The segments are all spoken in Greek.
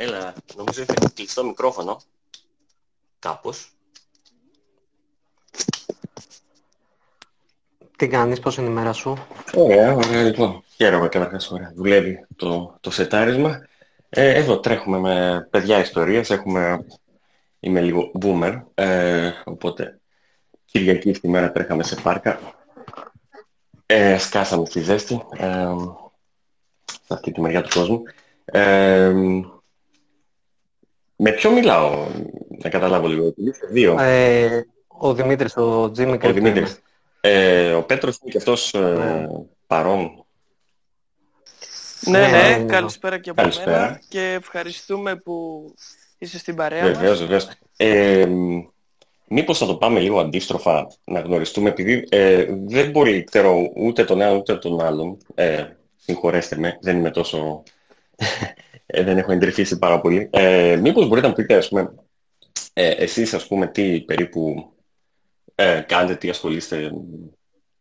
Έλα, νομίζω είχε κλειστό μικρόφωνο. Κάπως. Τι κάνεις, πώς είναι η μέρα σου; Ωραία, ωραία λοιπόν. Χαίρομαι καταρχάς, ωραία. Δουλεύει το, το σετάρισμα. Ε, εδώ τρέχουμε με παιδιά ιστορίας. Έχουμε... Είμαι λίγο boomer, ε, οπότε Κυριακή στη μέρα τρέχαμε σε πάρκα. Ε, σκάσαμε στη ζέστη, ε, σε αυτή τη μεριά του κόσμου. Ε, με ποιο μιλάω, να καταλάβω λίγο. Δύο. Ε, ο Δημήτρης, ο Τζίμι Ο Δημήτρης. Ε, ο Πέτρος είναι και αυτός ε, ναι. παρόν. Ναι, ναι, ναι, καλησπέρα και από καλησπέρα. μένα και ευχαριστούμε που είσαι στην παρέα βεβαίως, μας. Βεβαίως, ε, Μήπως θα το πάμε λίγο αντίστροφα να γνωριστούμε, επειδή ε, δεν μπορεί, ξέρω, ούτε τον ένα ούτε τον άλλον. Ε, συγχωρέστε με, δεν είμαι τόσο... ε, δεν έχω εντρυφήσει πάρα πολύ. Ε, μήπως μπορείτε να πείτε, ας πούμε, ε, εσείς, ας πούμε, τι περίπου ε, κάνετε, τι ασχολείστε,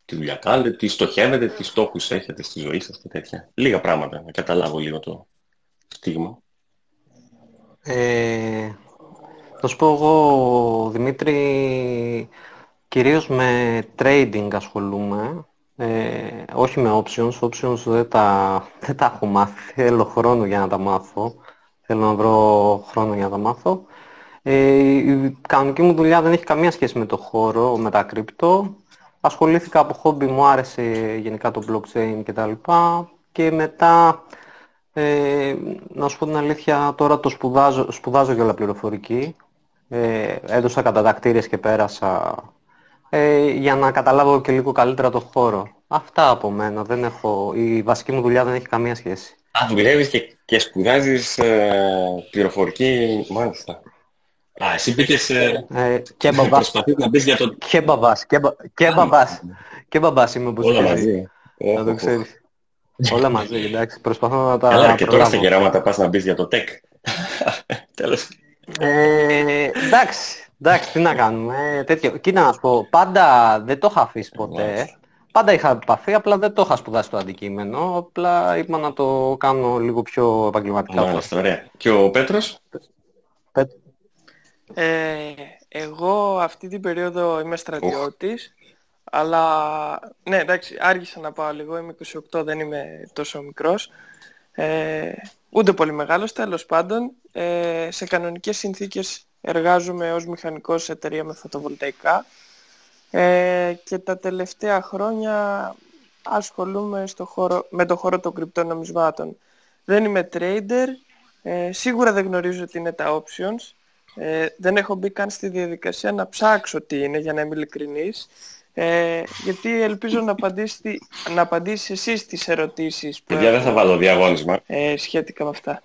τι δουλειά κάνετε, τι στοχεύετε, τι στόχους έχετε στη ζωή σας και τέτοια. Λίγα πράγματα, να καταλάβω λίγο το στίγμα. Ε, θα σου πω εγώ, Δημήτρη, κυρίως με trading ασχολούμαι. Ε, όχι με options. Options δεν τα, δεν τα έχω μάθει. Θέλω χρόνο για να τα μάθω. Θέλω να βρω χρόνο για να τα μάθω. Ε, η κανονική μου δουλειά δεν έχει καμία σχέση με το χώρο, με τα κρυπτο. Ασχολήθηκα από χόμπι, μου άρεσε γενικά το blockchain κτλ. Και μετά, ε, να σου πω την αλήθεια, τώρα το σπουδάζω, σπουδάζω για όλα πληροφορική. Ε, έδωσα κατατακτήριες και πέρασα ε, για να καταλάβω και λίγο καλύτερα το χώρο. Αυτά από μένα. Δεν έχω, η βασική μου δουλειά δεν έχει καμία σχέση. Α, δουλεύεις και, και σπουδάζεις ε, πληροφορική, μάλιστα. Α, εσύ μπήκες... Ε, ε, και μπαμπάς. να μπεις για το... Και μπαμπάς. Και, μπα... και μπαμπάς. και μπαμπάς είμαι όπως Όλα μαζί. Να το ξέρεις. Όλα μαζί, εντάξει. Προσπαθώ να τα Καλά, και τώρα στα γεράματα πας να μπεις για το tech. Τέλος. Ε, εντάξει, εντάξει, τι να κάνουμε. Ε, τέτοιο. Κοίτα να σου πω, πάντα δεν το είχα αφήσει ποτέ. Πάντα είχα επαφή, απλά δεν το είχα σπουδάσει το αντικείμενο. Απλά είπα να το κάνω λίγο πιο επαγγελματικά. Μάλιστα, ωραία. Και ο Πέτρος; Ε, εγώ αυτή την περίοδο είμαι στρατιώτης. Αλλά, ναι, εντάξει, άργησα να πάω λίγο. Είμαι 28, δεν είμαι τόσο μικρός. Ε, ούτε πολύ μεγάλος, τέλος πάντων. Ε, σε κανονικές συνθήκες εργάζομαι ως μηχανικός σε εταιρεία με φωτοβολταϊκά ε, και τα τελευταία χρόνια ασχολούμαι στο χώρο, με το χώρο των κρυπτονομισμάτων. Δεν είμαι trader, ε, σίγουρα δεν γνωρίζω τι είναι τα options, ε, δεν έχω μπει καν στη διαδικασία να ψάξω τι είναι για να είμαι ειλικρινής ε, γιατί ελπίζω να απαντήσει, να απαντήσεις εσείς τις ερωτήσεις που δεν θα βάλω διαγώνισμα. Ε, σχετικά με αυτά.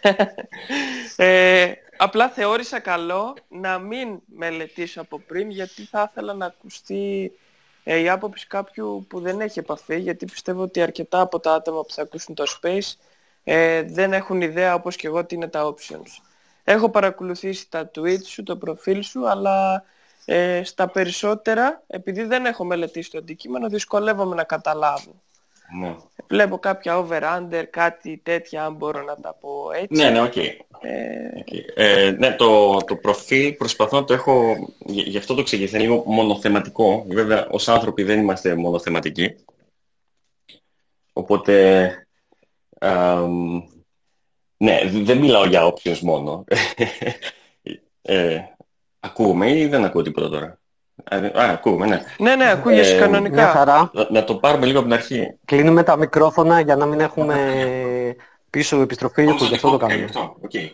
ε, απλά θεώρησα καλό να μην μελετήσω από πριν γιατί θα ήθελα να ακουστεί ε, η άποψη κάποιου που δεν έχει επαφή γιατί πιστεύω ότι αρκετά από τα άτομα που θα ακούσουν το Space ε, δεν έχουν ιδέα όπως και εγώ τι είναι τα options. Έχω παρακολουθήσει τα tweets σου, το προφίλ σου, αλλά ε, στα περισσότερα, επειδή δεν έχω μελετήσει το αντικείμενο, δυσκολεύομαι να καταλάβω. Ναι. Βλέπω κάποια over-under, κάτι τέτοια, αν μπορώ να τα πω έτσι. Ναι, ναι, OK. Okay. Ε... Okay. Ε, ναι, το, το προφίλ προσπαθώ να το έχω, γι' αυτό το εξηγήσω, είναι λίγο μονοθεματικό. Βέβαια, ως άνθρωποι δεν είμαστε μονοθεματικοί. Οπότε, α, ναι, δεν μιλάω για όποιους μόνο. ε, Ακούμε ή δεν ακούω τίποτα τώρα; Α, ακούμε, ναι. Ναι, ναι, ακούγεσαι ε, κανονικά. Μια χαρά. Να, να, το πάρουμε λίγο από την αρχή. Κλείνουμε τα μικρόφωνα για να μην έχουμε πίσω επιστροφή, που γι' αυτό το κάνουμε. Okay.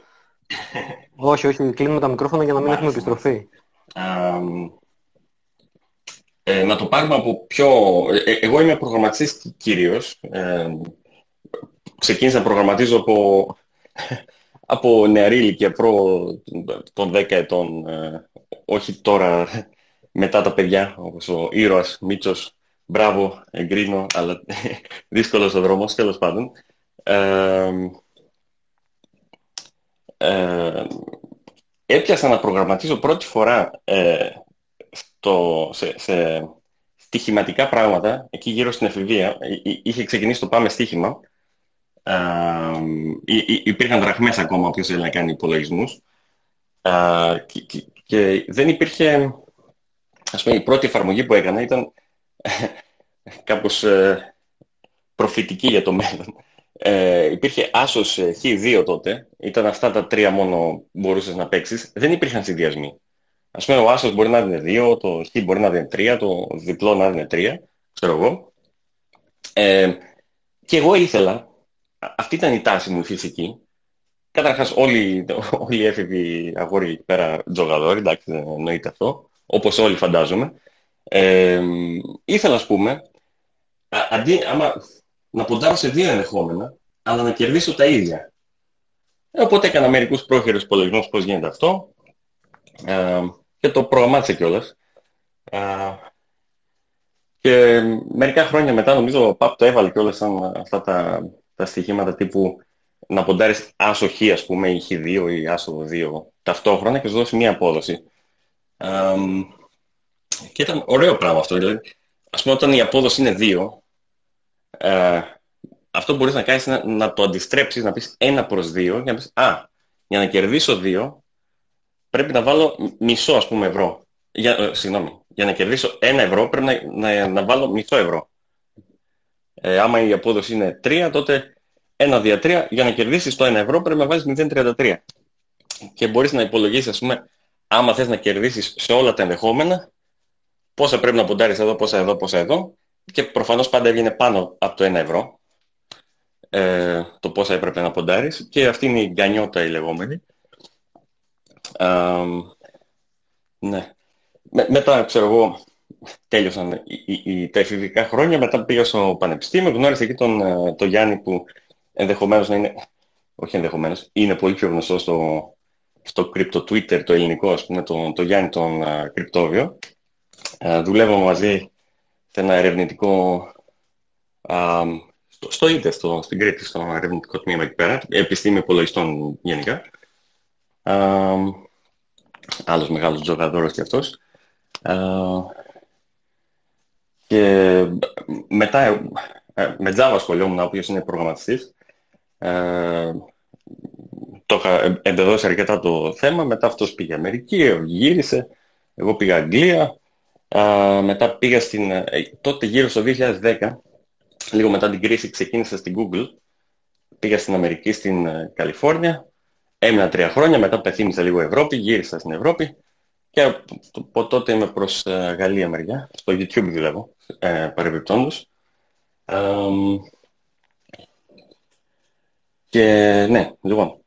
όχι, όχι, κλείνουμε τα μικρόφωνα για να μην έχουμε επιστροφή. ε, να το πάρουμε από πιο... Ε, εγώ είμαι προγραμματιστής κυρίως. Ε, ξεκίνησα να προγραμματίζω από από νεαρή ηλικία προ των 10 ετών, ε, όχι τώρα μετά τα παιδιά, όπως ο ήρωας Μίτσος, μπράβο, εγκρίνω, αλλά δύσκολος ο δρόμος, τέλος πάντων. Ε, ε, έπιασα να προγραμματίζω πρώτη φορά ε, στο, σε, σε στοιχηματικά πράγματα, εκεί γύρω στην εφηβεία. Είχε ξεκινήσει το πάμε στοίχημα υπήρχαν δραχμές ακόμα όποιος θέλει να κάνει υπολογισμούς και, και, δεν υπήρχε, ας πούμε η πρώτη εφαρμογή που έκανα ήταν κάπως ε, προφητική για το μέλλον. Ε, υπήρχε άσος Χ2 τότε, ήταν αυτά τα τρία μόνο μπορούσες να παίξεις, δεν υπήρχαν συνδυασμοί. Ας πούμε ο άσος μπορεί να είναι 2, το Χ μπορεί να είναι 3, το διπλό να είναι 3, ξέρω εγώ. Ε, και εγώ ήθελα, αυτή ήταν η τάση μου η φυσική, Καταρχάς όλοι, όλοι οι έφηβοι αγόροι εκεί πέρα τζογαδόροι, εντάξει δεν εννοείται αυτό, όπως όλοι φαντάζομαι. Ε, ήθελα ας πούμε, αντί άμα, να ποντάρω σε δύο ενδεχόμενα, αλλά να κερδίσω τα ίδια. Ε, οπότε έκανα μερικούς πρόχειρους υπολογισμούς πώς γίνεται αυτό ε, και το προγραμμάτισα κιόλας. Ε, και μερικά χρόνια μετά νομίζω ο ΠΑΠ το έβαλε κιόλας σαν αυτά τα, τα στοιχήματα τύπου να ποντάρεις άσο χ, ας πούμε, ή χ2 ή άσο 2 ταυτόχρονα και σου δώσει μία απόδοση. Um, και ήταν ωραίο πράγμα αυτό. Δηλαδή, ας πούμε, όταν η απόδοση είναι 2, ε, αυτό μπορείς να κάνεις να, να το αντιστρέψεις, να πεις 1 προς 2 και να πεις «Α, για να κερδίσω 2 πρέπει να βάλω μισό, ας πούμε, ευρώ». Για, ε, συγγνώμη, για να κερδίσω 1 ευρώ πρέπει να, να, να βάλω μισό ευρώ. Ε, άμα η απόδοση είναι 3, τότε 1 δια 3, για να κερδίσεις το 1 ευρώ πρέπει να βάζεις 0,33. Και μπορείς να υπολογίσεις, ας πούμε, άμα θες να κερδίσεις σε όλα τα ενδεχόμενα, πόσα πρέπει να ποντάρεις εδώ, πόσα εδώ, πόσα εδώ. Και προφανώς πάντα έβγαινε πάνω από το 1 ευρώ ε, το πόσα έπρεπε να ποντάρεις. Και αυτή είναι η γκανιότα η λεγόμενη. ναι. Με, μετά, ξέρω εγώ, τέλειωσαν οι, οι, τα εφηβικά χρόνια, μετά πήγα στο πανεπιστήμιο, γνώρισα εκεί τον, ε, τον Γιάννη που ενδεχομένως να είναι, όχι ενδεχομένως, είναι πολύ πιο γνωστός στο, στο κρυπτο Twitter, το ελληνικό, ας πούμε, το, το Γιάννη τον uh, Κρυπτόβιο. Uh, δουλεύαμε μαζί σε ένα ερευνητικό, uh, στο, στο ΙΤΕ, στο, στην Κρήτη, στο ερευνητικό τμήμα εκεί πέρα, επιστήμη υπολογιστών γενικά. Uh, άλλος μεγάλος τζογαδόρος κι αυτός. Uh, και μετά με Java ασχολιόμουν, ο οποίος είναι προγραμματιστής. Ε, το είχα εμπεδώσει αρκετά το θέμα, μετά αυτός πήγε Αμερική, γύρισε, εγώ πήγα Αγγλία, ε, μετά πήγα στην, ε, τότε γύρω στο 2010, λίγο μετά την κρίση ξεκίνησα στην Google, πήγα στην Αμερική, στην ε, Καλιφόρνια, έμεινα τρία χρόνια, μετά πεθύμισα λίγο Ευρώπη, γύρισα στην Ευρώπη και από τότε είμαι προς ε, Γαλλία μεριά, στο YouTube δουλεύω, ε, παρεμπιπτόντως. Και ναι, λοιπόν,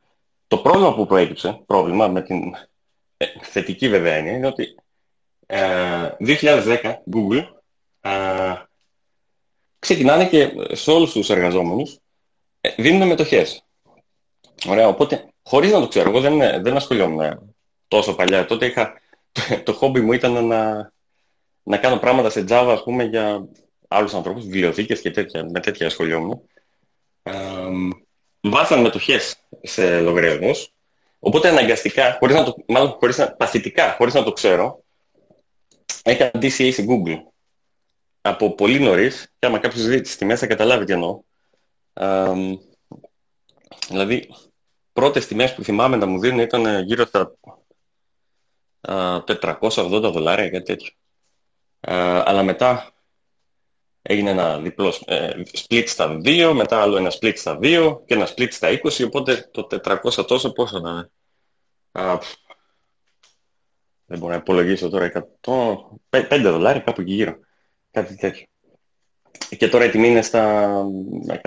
το πρόβλημα που προέκυψε, πρόβλημα με την ε, θετική βέβαια είναι, είναι ότι ε, 2010 Google ε, ξεκινάνε και σε όλους τους εργαζόμενους ε, δίνουν μετοχές. Ωραία, οπότε χωρίς να το ξέρω, εγώ δεν, δεν ασχολιόμουν τόσο παλιά. Τότε είχα, το χόμπι μου ήταν να, να κάνω πράγματα σε Java, ας πούμε, για άλλους ανθρώπους, βιβλιοθήκες και τέτοια, με τέτοια ασχολιόμουν. Ε, βάζαν μετοχές σε λογαριασμούς, οπότε αναγκαστικά, χωρίς να το, μάλλον χωρίς να, παθητικά, χωρίς να το ξέρω, έκανα DCA σε Google. Από πολύ νωρίς, και άμα κάποιος δει τις τιμές θα καταλάβει τι εννοώ. Ε, δηλαδή, πρώτες τιμές που θυμάμαι να μου δίνουν ήταν γύρω στα 480 δολάρια, κάτι τέτοιο. αλλά μετά έγινε ένα διπλό ε, split στα 2, μετά άλλο ένα split στα 2 και ένα split στα 20, οπότε το 400 τόσο πόσο να είναι. Α, δεν μπορώ να υπολογίσω τώρα 100, 5 δολάρια κάπου εκεί γύρω. Κάτι τέτοιο. Και τώρα η τιμή είναι στα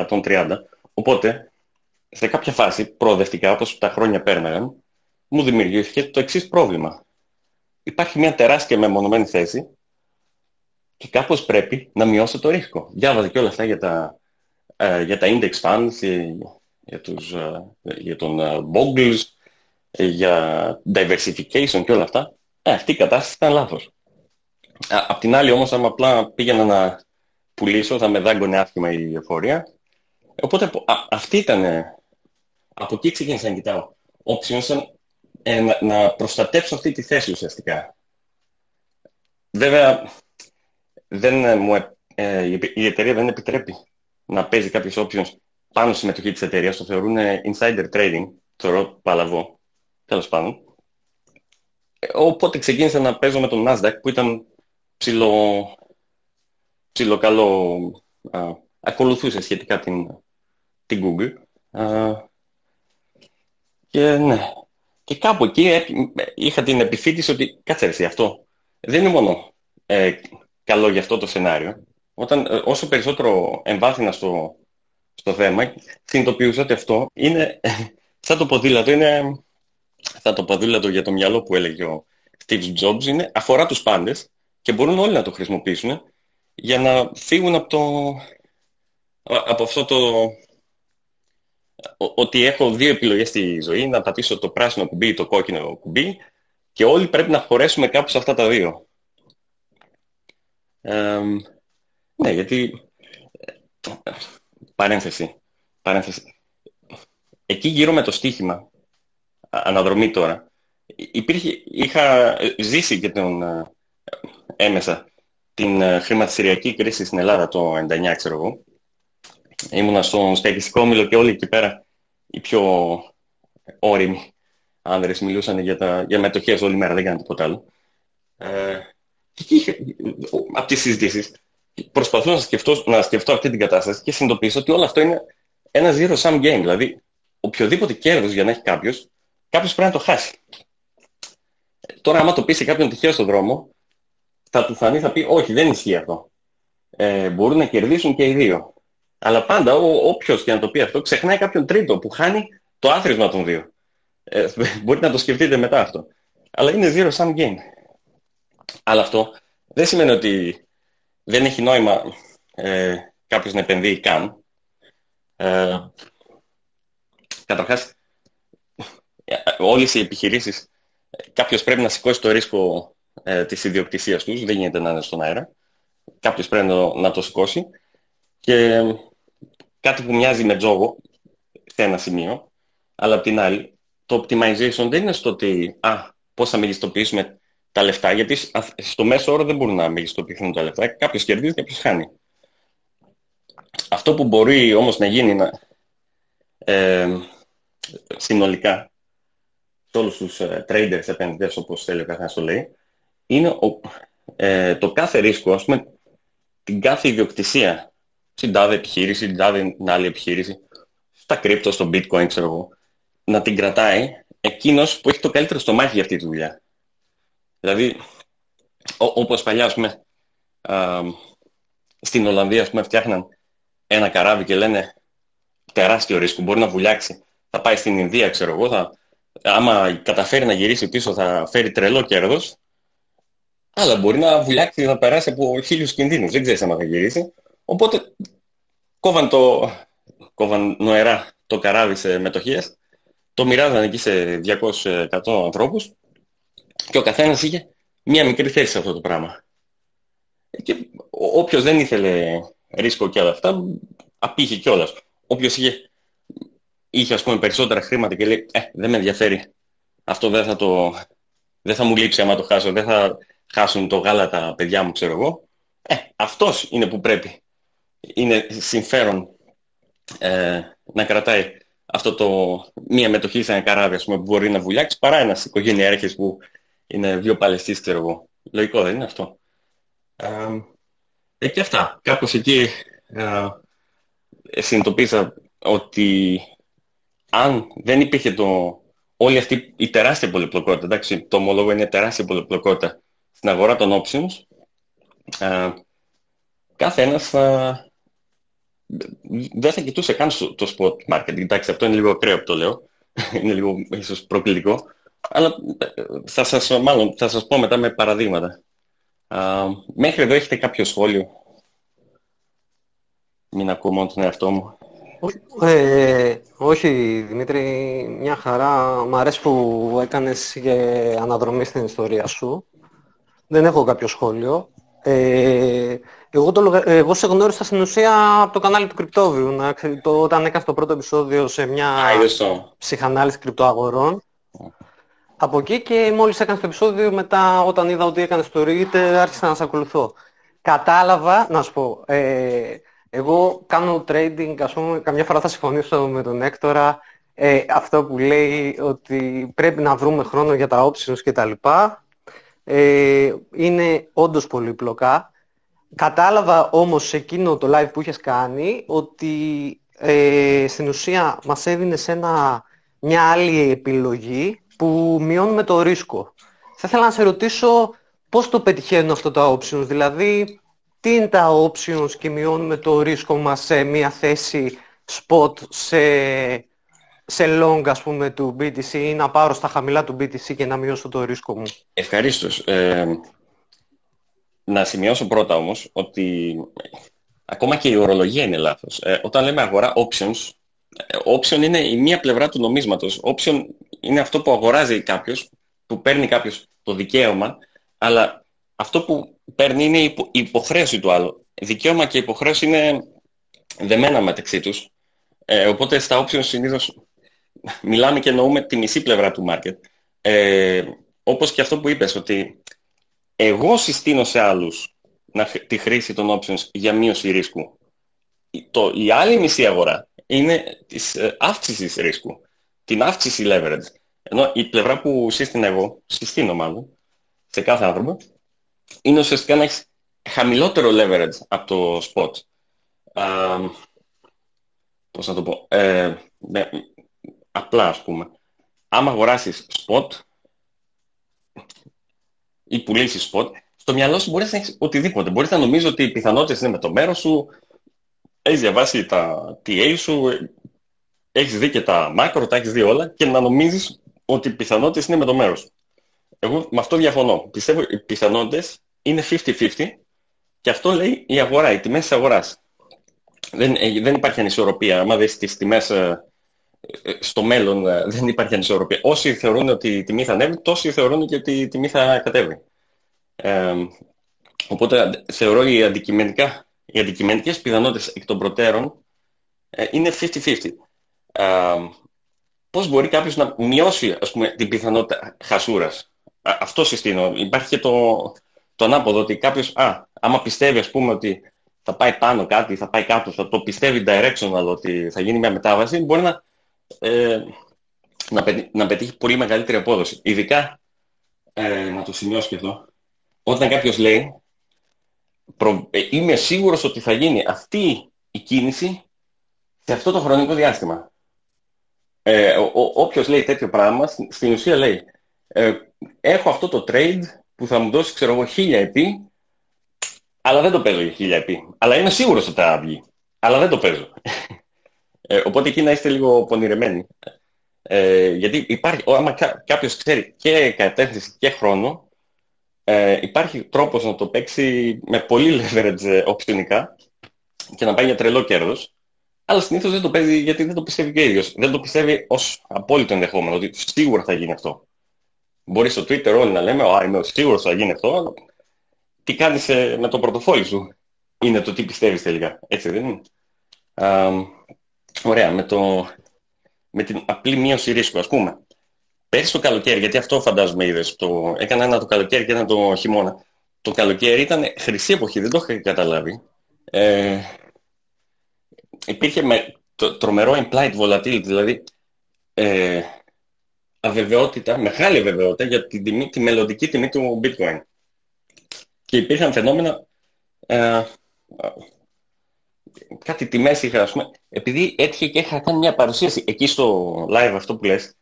130. Οπότε, σε κάποια φάση, προοδευτικά, όπως τα χρόνια πέρναγαν, μου δημιουργήθηκε το εξής πρόβλημα. Υπάρχει μια τεράστια μεμονωμένη θέση και κάπως πρέπει να μειώσω το ρίσκο. Διάβαζα και όλα αυτά για τα, ε, για τα index funds, για, τους, ε, για τον uh, Boggles, για diversification και όλα αυτά. Ε, αυτή η κατάσταση ήταν λάθος. Απ' την άλλη όμως, άμα απλά πήγαινα να πουλήσω, θα με δάγκωνε άσχημα η εφορία. Οπότε α, αυτή ήταν, από εκεί ξεκίνησα να κοιτάω. Options ε, να, να προστατέψω αυτή τη θέση ουσιαστικά. Βέβαια, δεν ε, μου, ε, η εταιρεία δεν επιτρέπει να παίζει κάποιες options πάνω στη συμμετοχή της εταιρείας, το θεωρούν insider trading, θεωρώ παλαβό, τέλος πάντων. Ε, οπότε ξεκίνησα να παίζω με τον Nasdaq που ήταν ψηλό, ψηλό καλό, α, ακολουθούσε σχετικά την, την Google. Α, και ναι, και κάπου εκεί είχα την επιφύτηση ότι κάτσε εσύ αυτό. Δεν είναι μόνο ε, καλό για αυτό το σενάριο. Όταν, ε, όσο περισσότερο εμβάθυνα στο, στο θέμα, συνειδητοποιούσα ότι αυτό είναι σαν το ποδήλατο, είναι σαν το ποδήλατο για το μυαλό που έλεγε ο Steve Jobs, είναι, αφορά τους πάντες και μπορούν όλοι να το χρησιμοποιήσουν για να φύγουν από, το, από αυτό το ότι έχω δύο επιλογές στη ζωή, να πατήσω το πράσινο κουμπί ή το κόκκινο κουμπί και όλοι πρέπει να χωρέσουμε κάπου σε αυτά τα δύο. Ναι, γιατί... Παρένθεση. Παρένθεση. Εκεί γύρω με το στοίχημα, αναδρομή τώρα, υπήρχε, είχα ζήσει και τον ε, έμεσα την ε, χρηματιστηριακή κρίση στην Ελλάδα το 99, ξέρω εγώ, ήμουνα στον στέκιστικό όμιλο και όλοι εκεί πέρα οι πιο όριμοι άνδρες μιλούσαν για, τα, για μετοχές όλη μέρα, δεν κάνανε τίποτα άλλο. Ε, και από τις συζητήσεις προσπαθούσα να σκεφτώ, να σκεφτώ αυτή την κατάσταση και συνειδητοποίησα ότι όλο αυτό είναι ένα zero sum game. Δηλαδή, οποιοδήποτε κέρδος για να έχει κάποιος, κάποιος πρέπει να το χάσει. Τώρα, άμα το πεις σε κάποιον τυχαίο στον δρόμο, θα του φανεί, θα πει, όχι, δεν ισχύει αυτό. Ε, μπορούν να κερδίσουν και οι δύο. Αλλά πάντα ο, όποιος και να το πει αυτό ξεχνάει κάποιον τρίτο που χάνει το άθροισμα των δύο. Ε, μπορείτε να το σκεφτείτε μετά αυτό. Αλλά είναι zero sum game. Αλλά αυτό δεν σημαίνει ότι δεν έχει νόημα ε, κάποιος να επενδύει καν. Ε, καταρχάς, όλες οι επιχειρήσεις, κάποιος πρέπει να σηκώσει το ρίσκο ε, της ιδιοκτησίας τους, δεν γίνεται να είναι στον αέρα. Κάποιος πρέπει να, να το σηκώσει. Και κάτι που μοιάζει με τζόγο σε ένα σημείο, αλλά απ' την άλλη, το optimization δεν είναι στο ότι α, πώς θα μεγιστοποιήσουμε τα λεφτά, γιατί στο μέσο όρο δεν μπορούν να μεγιστοποιηθούν τα λεφτά. Κάποιος κερδίζει, κάποιος χάνει. Αυτό που μπορεί όμως να γίνει να, ε, συνολικά σε όλους τους ε, traders, επενδυτές, όπως θέλει ο καθένας το λέει, είναι ο, ε, το κάθε ρίσκο, ας πούμε, την κάθε ιδιοκτησία στην τάδε επιχείρηση, στην τάδε άλλη επιχείρηση, στα κρύπτο, στο bitcoin, ξέρω εγώ, να την κρατάει εκείνος που έχει το καλύτερο στομάχι για αυτή τη δουλειά. Δηλαδή, όπως παλιά, ας πούμε, α, στην Ολλανδία, ας πούμε, φτιάχναν ένα καράβι και λένε τεράστιο ρίσκο, μπορεί να βουλιάξει. Θα πάει στην Ινδία, ξέρω εγώ, θα, άμα καταφέρει να γυρίσει πίσω θα φέρει τρελό κέρδος, αλλά μπορεί να βουλιάξει, να περάσει από χίλιους κινδύνους. Δεν ξέρεις άμα θα γυρίσει. Οπότε κόβαν, το, κόβαν νοερά το καράβι σε μετοχές, το μοιράζαν εκεί σε 200-100 ανθρώπους και ο καθένας είχε μία μικρή θέση σε αυτό το πράγμα. Και όποιος δεν ήθελε ρίσκο και όλα αυτά, απήχε κιόλας. Όποιος είχε, είχε ας πούμε περισσότερα χρήματα και λέει «Ε, δεν με ενδιαφέρει, αυτό δεν θα, το, δεν θα μου λείψει άμα το χάσω, δεν θα χάσουν το γάλα τα παιδιά μου, ξέρω εγώ». Ε, αυτός είναι που πρέπει είναι συμφέρον ε, να κρατάει αυτό το μία μετοχή σε ένα καράβι πούμε, που μπορεί να βουλιάξει παρά ένας οικογενειάρχης που είναι βιοπαλαιστής, ξέρω εγώ. Λογικό δεν είναι αυτό. Ε, ε και αυτά. Κάπως εκεί ε, συνειδητοποίησα ότι αν δεν υπήρχε το, όλη αυτή η τεράστια πολυπλοκότητα, εντάξει, το ομολόγο είναι τεράστια πολυπλοκότητα στην αγορά των options, ε, κάθε ένας θα, δεν θα κοιτούσε καν το spot market. Εντάξει, αυτό είναι λίγο ακραίο που το λέω. είναι λίγο ίσως προκλητικό. Αλλά ε, θα σας, μάλλον, θα σας πω μετά με παραδείγματα. Α, μέχρι εδώ έχετε κάποιο σχόλιο; Μην ακούω μόνο τον εαυτό μου. Ε, όχι, Δημήτρη, μια χαρά. Μ' αρέσει που έκανες αναδρομή στην ιστορία σου. Δεν έχω κάποιο σχόλιο. Ε, εγώ, το, εγώ σε γνώρισα στην ουσία από το κανάλι του Κρυπτόβιου, να, το, όταν έκανα το πρώτο επεισόδιο σε μια ψυχανάλυση κρυπτοαγορών. Από εκεί και μόλις έκανες το επεισόδιο, μετά όταν είδα ότι έκανες το read, άρχισα να σε ακολουθώ. Κατάλαβα, να σου πω, ε, Εγώ κάνω trading, ας πούμε, καμιά φορά θα συμφωνήσω με τον Έκτορα ε, αυτό που λέει ότι πρέπει να βρούμε χρόνο για τα options και τα λοιπά. Ε, είναι όντως πολύπλοκα. Κατάλαβα όμως σε εκείνο το live που είχες κάνει ότι ε, στην ουσία μας έδινε σε ένα, μια άλλη επιλογή που μειώνουμε το ρίσκο. Θα ήθελα να σε ρωτήσω πώς το πετυχαίνουν αυτά τα options, δηλαδή τι είναι τα options και μειώνουμε το ρίσκο μας σε μια θέση spot σε, σε long ας πούμε του BTC ή να πάρω στα χαμηλά του BTC και να μειώσω το ρίσκο μου; Ευχαρίστως. Ε, να σημειώσω πρώτα όμως ότι ακόμα και η ορολογία είναι λάθος. Ε, όταν λέμε αγορά options, ε, option είναι η μία πλευρά του νομίσματος. Option είναι αυτό που αγοράζει κάποιος, που παίρνει κάποιος το δικαίωμα, αλλά αυτό που παίρνει είναι η υποχρέωση του άλλου. Δικαίωμα και υποχρέωση είναι δεμένα μεταξύ τους. Ε, οπότε στα options συνήθως μιλάμε και εννοούμε τη μισή πλευρά του market. Ε, όπως και αυτό που είπες, ότι εγώ συστήνω σε άλλους να, τη χρήση των options για μείωση ρίσκου. Το, η άλλη μισή αγορά είναι της ε, αύξησης ρίσκου. Την αύξηση leverage. Ενώ η πλευρά που σύστηνα εγώ, συστήνω μάλλον, σε κάθε άνθρωπο, είναι ουσιαστικά να έχεις χαμηλότερο leverage από το spot. Α, πώς να το πω. Ε, ναι, απλά ας πούμε. Άμα αγοράσεις spot ή πουλήσεις spot, στο μυαλό σου μπορείς να έχεις οτιδήποτε. Μπορείς να νομίζεις ότι οι πιθανότητες είναι με το μέρος σου, έχεις διαβάσει τα TA σου, έχεις δει και τα macro, τα έχεις δει όλα και να νομίζεις ότι οι πιθανότητες είναι με το μέρος σου. Εγώ με αυτό διαφωνώ. Πιστεύω οι πιθανότητες είναι 50-50 και αυτό λέει η αγορά, οι τιμές της αγοράς. Δεν, ε, δεν υπάρχει ανισορροπία. Αν δεις τις τιμές ε, ε, στο μέλλον δεν υπάρχει ανισορροπία. Όσοι θεωρούν ότι η τιμή θα ανέβει, τόσοι θεωρούν και ότι η τιμή θα κατέβει. Ε, οπότε θεωρώ οι, αντικειμενικά, οι αντικειμενικές πιθανότητες εκ των προτέρων ε, είναι 50-50. Ε, πώς μπορεί κάποιος να μειώσει ας πούμε, την πιθανότητα χασούρας αυτό συστήνω. Υπάρχει και το, το ανάποδο ότι κάποιος, α, άμα πιστεύει ας πούμε ότι θα πάει πάνω κάτι, θα πάει κάτω, θα το πιστεύει directional ότι θα γίνει μια μετάβαση, μπορεί να, ε, να, πετύχει, να πετύχει πολύ μεγαλύτερη απόδοση. Ειδικά, ε, να το σημειώσω και εδώ, όταν κάποιος λέει, προ, ε, είμαι σίγουρος ότι θα γίνει αυτή η κίνηση σε αυτό το χρονικό διάστημα. Ε, ο, ο, όποιος λέει τέτοιο πράγμα, στην ουσία λέει, ε, έχω αυτό το trade που θα μου δώσει, ξέρω εγώ, 1000 επί, αλλά δεν το παίζω για 1000 επί. Αλλά είμαι σίγουρος ότι θα βγει. Αλλά δεν το παίζω. Ε, οπότε εκεί να είστε λίγο πονηρεμένοι. Ε, γιατί υπάρχει, άμα κάποιος ξέρει και κατεύθυνση και χρόνο, ε, υπάρχει τρόπος να το παίξει με πολύ leverage οπτινικά και να πάει για τρελό κέρδος. Αλλά συνήθως δεν το παίζει γιατί δεν το πιστεύει και ο ίδιος. Δεν το πιστεύει ως απόλυτο ενδεχόμενο, ότι σίγουρα θα γίνει αυτό. Μπορεί στο Twitter όλοι να λέμε, Α, είμαι σίγουρος θα γίνει αυτό, τι κάνεις ε, με το πορτοφόλι σου; Είναι το τι πιστεύεις τελικά. Έτσι δεν είναι. Α, ωραία, με, το, με την απλή μείωση ρίσκου, ας πούμε. Πέρυσι το καλοκαίρι, γιατί αυτό φαντάζομαι είδες, το, έκανα ένα το καλοκαίρι και ένα το χειμώνα. Το καλοκαίρι ήταν χρυσή εποχή, δεν το είχα καταλάβει. Ε, υπήρχε με το, τρομερό implied volatility, δηλαδή ε, αβεβαιότητα, μεγάλη αβεβαιότητα για τη, τιμή, τη μελλοντική τιμή του bitcoin. Και υπήρχαν φαινόμενα, ε, κάτι τιμές είχα, ας πούμε, επειδή έτυχε και είχα κάνει μια παρουσίαση εκεί στο live αυτό που λες,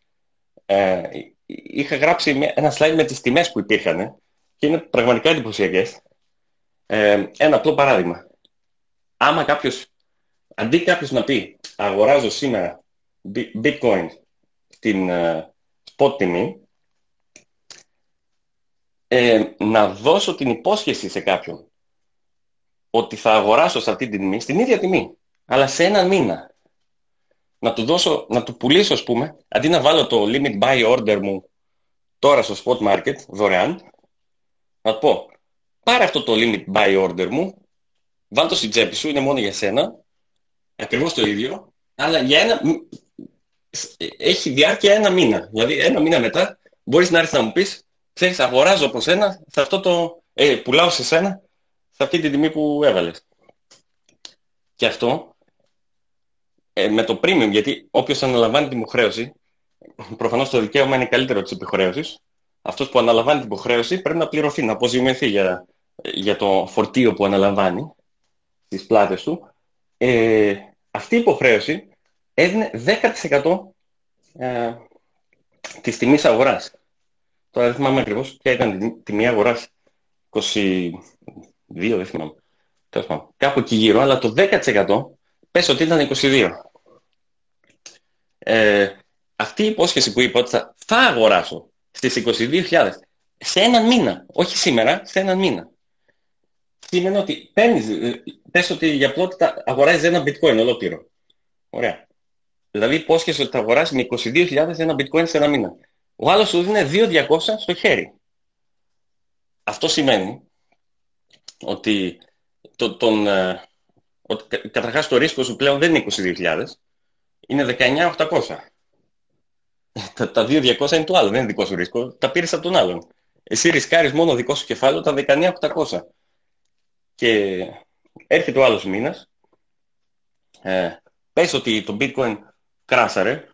ε, είχα γράψει μια, ένα slide με τις τιμές που υπήρχαν και είναι πραγματικά εντυπωσιακές. Ε, ένα απλό παράδειγμα. Άμα κάποιος, αντί κάποιος να πει αγοράζω σήμερα bitcoin στην, ε, spot τιμή, ε, να δώσω την υπόσχεση σε κάποιον ότι θα αγοράσω σε αυτή την τιμή, στην ίδια τιμή, αλλά σε ένα μήνα. Να του δώσω, να του πουλήσω, ας πούμε, αντί να βάλω το limit buy order μου τώρα στο spot market, δωρεάν, να του πω, πάρε αυτό το limit buy order μου, βάλ το στην τσέπη σου, είναι μόνο για σένα, ακριβώς το ίδιο, αλλά για ένα, έχει διάρκεια ένα μήνα. Δηλαδή ένα μήνα μετά μπορείς να έρθεις να μου πεις ξέρεις αγοράζω από σένα σε αυτό το... Ε, πουλάω σε σένα σε αυτή την τιμή που έβαλες. Και αυτό ε, με το premium, γιατί όποιος αναλαμβάνει την υποχρέωση, προφανώς το δικαίωμα είναι καλύτερο της υποχρέωσης, αυτός που αναλαμβάνει την υποχρέωση πρέπει να πληρωθεί, να αποζημιωθεί για, για το φορτίο που αναλαμβάνει στις πλάτες του. Ε, αυτή η υποχρέωση έδινε 10% ε, της τιμής αγοράς. Τώρα δεν θυμάμαι ακριβώς ποια ήταν η τιμή αγοράς. 22, δεν θυμάμαι. Τέλος πάντων. Κάπου εκεί γύρω, αλλά το 10% πες ότι ήταν 22. Ε, αυτή η υπόσχεση που είπα ότι θα, θα αγοράσω στις 22.000 σε έναν μήνα, όχι σήμερα, σε έναν μήνα. Σημαίνει ότι παίρνεις, ε, πες ότι για πλότητα αγοράζεις ένα bitcoin ολόκληρο. Ωραία. Δηλαδή υπόσχεση ότι θα αγοράσεις με 22.000 ένα bitcoin σε ένα μήνα. Ο άλλος σου δίνει 2.200 στο χέρι. Αυτό σημαίνει ότι, το, τον, ε, ότι καταρχάς το ρίσκο σου πλέον δεν είναι 22.000, είναι 19.800. Τα, τα 2.200 είναι το άλλο, δεν είναι δικό σου ρίσκο, τα πήρες από τον άλλον. Εσύ ρισκάρεις μόνο δικό σου κεφάλαιο τα 19.800. Και έρχεται ο άλλος μήνας, ε, πες ότι το bitcoin κράσαρε,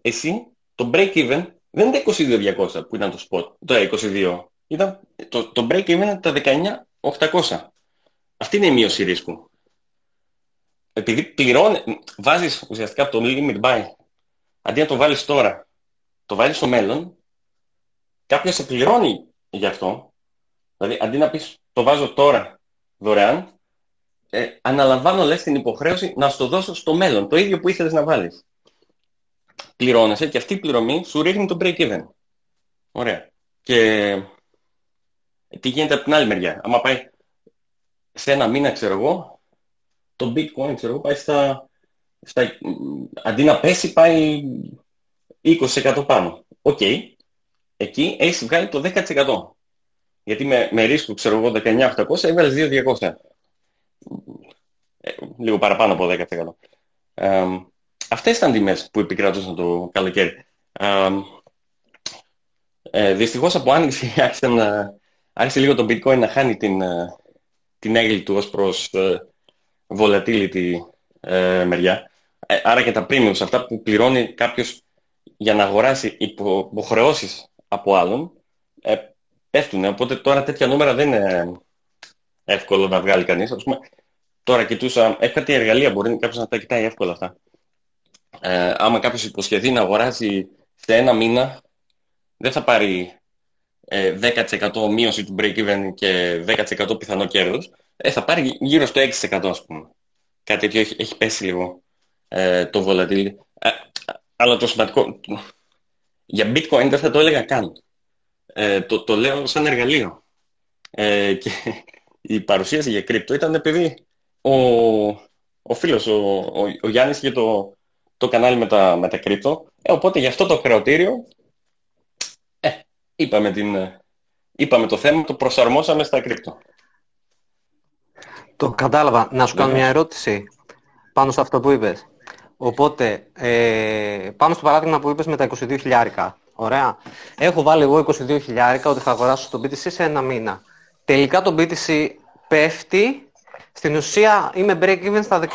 εσύ το break even δεν είναι τα 22.200 που ήταν το spot, το 22. Ήταν, το, το break even είναι τα 19.800. Αυτή είναι η μείωση ρίσκου. Επειδή πληρώνει, βάζεις ουσιαστικά το limit buy, αντί να το βάλεις τώρα, το βάλεις στο μέλλον, κάποιος σε πληρώνει γι' αυτό. Δηλαδή, αντί να πεις το βάζω τώρα δωρεάν, ε, αναλαμβάνω λες την υποχρέωση να σου το δώσω στο μέλλον, το ίδιο που ήθελες να βάλεις. Πληρώνεσαι και αυτή η πληρωμή σου ρίχνει το break even. Ωραία. Και τι γίνεται από την άλλη μεριά. Άμα πάει σε ένα μήνα, ξέρω εγώ, το bitcoin, ξέρω εγώ, πάει στα, στα αντί να πέσει, πάει 20% πάνω. OK. Okay. Εκεί έχεις βγάλει το 10%. Γιατί με, με ρίσκο, ξέρω εγώ, 19.800 έβγαλες 2.200. Ε, λίγο παραπάνω από 10%. Ε, αυτές ήταν τιμές που επικρατούσαν το καλοκαίρι. Ε, ε, δυστυχώς από άνοιξη άρχισε, να, άρχισε λίγο το bitcoin να χάνει την, ε, την έγκλη του ως προς ε, volatility ε, μεριά. Ε, άρα και τα premiums, αυτά που πληρώνει κάποιος για να αγοράσει υποχρεώσεις από άλλον, ε, πέφτουν. Οπότε τώρα τέτοια νούμερα δεν είναι εύκολο να βγάλει κανείς. Ας πούμε, τώρα κοιτούσα, έχει κάτι εργαλεία, μπορεί κάποιος να τα κοιτάει εύκολα αυτά. Ε, άμα κάποιος υποσχεθεί να αγοράσει σε ένα μήνα, δεν θα πάρει 10% μείωση του break-even και 10% πιθανό κέρδος, ε, θα πάρει γύρω στο 6% ας πούμε. Κάτι τέτοιο έχει, έχει πέσει λίγο ε, το volatility. Ε, αλλά το σημαντικό, για bitcoin δεν θα το έλεγα καν. Ε, το, το λέω σαν εργαλείο. Ε, και η παρουσίαση για κρύπτο ήταν επειδή ο, ο φίλος, ο, ο, ο Γιάννης είχε το, το κανάλι με τα, με τα κρύπτο. Ε, οπότε για αυτό το χρεωτήριο ε, είπαμε, την, είπαμε το θέμα, το προσαρμόσαμε στα κρύπτο. Το κατάλαβα. Να σου κάνω μια ερώτηση πάνω σε αυτό που είπες. Οπότε, ε, πάνω στο παράδειγμα που είπες με τα 22 χιλιάρικα. Ωραία. Έχω βάλει εγώ 22 χιλιάρικα ότι θα αγοράσω το BTC σε ένα μήνα. Τελικά το BTC πέφτει. Στην ουσία είμαι break-even στα 10,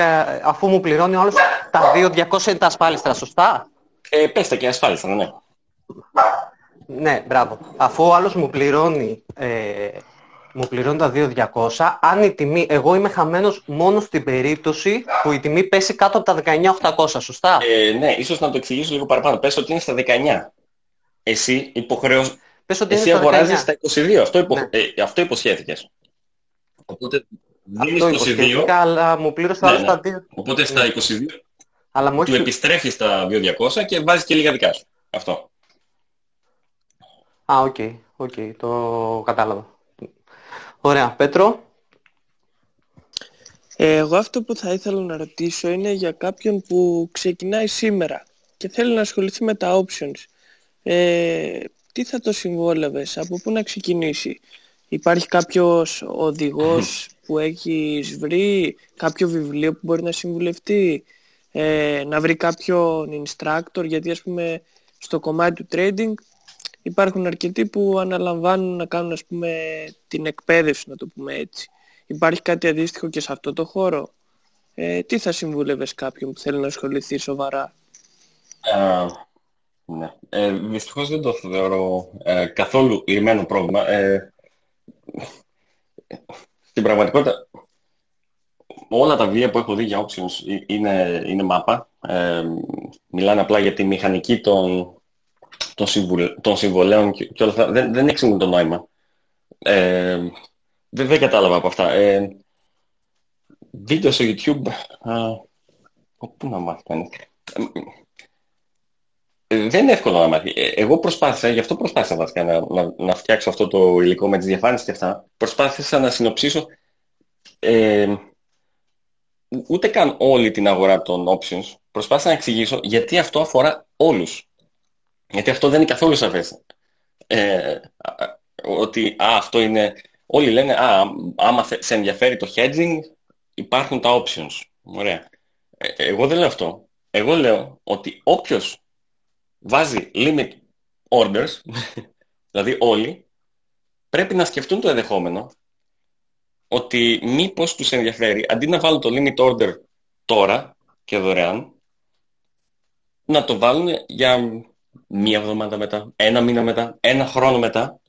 αφού μου πληρώνει όλους τα 2.200 είναι τα ασφάλιστρα, σωστά; Ε, πες τα και ασφάλιστρα, ναι. Ναι, μπράβο. Αφού ο άλλος μου πληρώνει, ε, μου πληρώνει τα 2.200, αν η τιμή, εγώ είμαι χαμένος μόνο στην περίπτωση που η τιμή πέσει κάτω από τα 19.800, σωστά; Ε, ναι, ίσως να το εξηγήσω λίγο παραπάνω. Πες ότι είναι στα 19. Εσύ υποχρεως... Πες ότι Εσύ είναι στα αγοράζεις 19. στα 22. Αυτό, υπο... Ναι. ε, αυτό υποσχέθηκες. Οπότε δίνεις Αυτό 22. υποσχέθηκα, αλλά μου πλήρωσε Ναι, άλλος ναι. στα 2. Οπότε στα 22 Αλλά μου του έχει... επιστρέφεις τα 2.200 και βάζεις και λίγα δικά σου. Αυτό. Α, OK, OK, το κατάλαβα. Ωραία, Πέτρο. Ε, Εγώ αυτό που θα ήθελα να ρωτήσω είναι για κάποιον που ξεκινάει σήμερα και θέλει να ασχοληθεί με τα options. Ε, τι θα το συμβούλευες, από πού να ξεκινήσει; Υπάρχει κάποιος οδηγός που έχεις βρει, κάποιο βιβλίο που μπορεί να συμβουλευτεί, ε, να βρει κάποιον instructor, γιατί ας πούμε στο κομμάτι του trading υπάρχουν αρκετοί που αναλαμβάνουν να κάνουν ας πούμε την εκπαίδευση, να το πούμε έτσι. Υπάρχει κάτι αντίστοιχο και σε αυτό το χώρο; Ε, τι θα συμβούλευες κάποιον που θέλει να ασχοληθεί σοβαρά; Ε, ναι. Ε, δυστυχώς δεν το θεωρώ ε, καθόλου λυμένο πρόβλημα. Ε, στην πραγματικότητα, όλα τα βιβλία που έχω δει για options ε, είναι, είναι μάπα. Ε, μιλάνε απλά για τη μηχανική των, των, των συμβολέων και, και όλα αυτά. Δεν, δεν εξηγούν το νόημα. Ε, δεν, δεν κατάλαβα από αυτά. Ε, βίντεο στο YouTube... Α, πού να μάθει κανείς. Ε, δεν είναι εύκολο να μάθει. Ε, εγώ προσπάθησα, γι' αυτό προσπάθησα βασικά να, να, να φτιάξω αυτό το υλικό με τις διαφάνειες και αυτά. Προσπάθησα να συνοψίσω ε, ούτε καν όλη την αγορά των options. Προσπάθησα να εξηγήσω γιατί αυτό αφορά όλους. Γιατί αυτό δεν είναι καθόλου σαφές. Ε, ότι α, αυτό είναι... Όλοι λένε, α, άμα σε ενδιαφέρει το hedging, υπάρχουν τα options. Ωραία. Ε, εγώ δεν λέω αυτό. Εγώ λέω ότι όποιος βάζει limit orders, δηλαδή όλοι, πρέπει να σκεφτούν το ενδεχόμενο ότι μήπως τους ενδιαφέρει, αντί να βάλουν το limit order τώρα και δωρεάν, να το βάλουν για μία εβδομάδα μετά, ένα μήνα μετά, ένα χρόνο μετά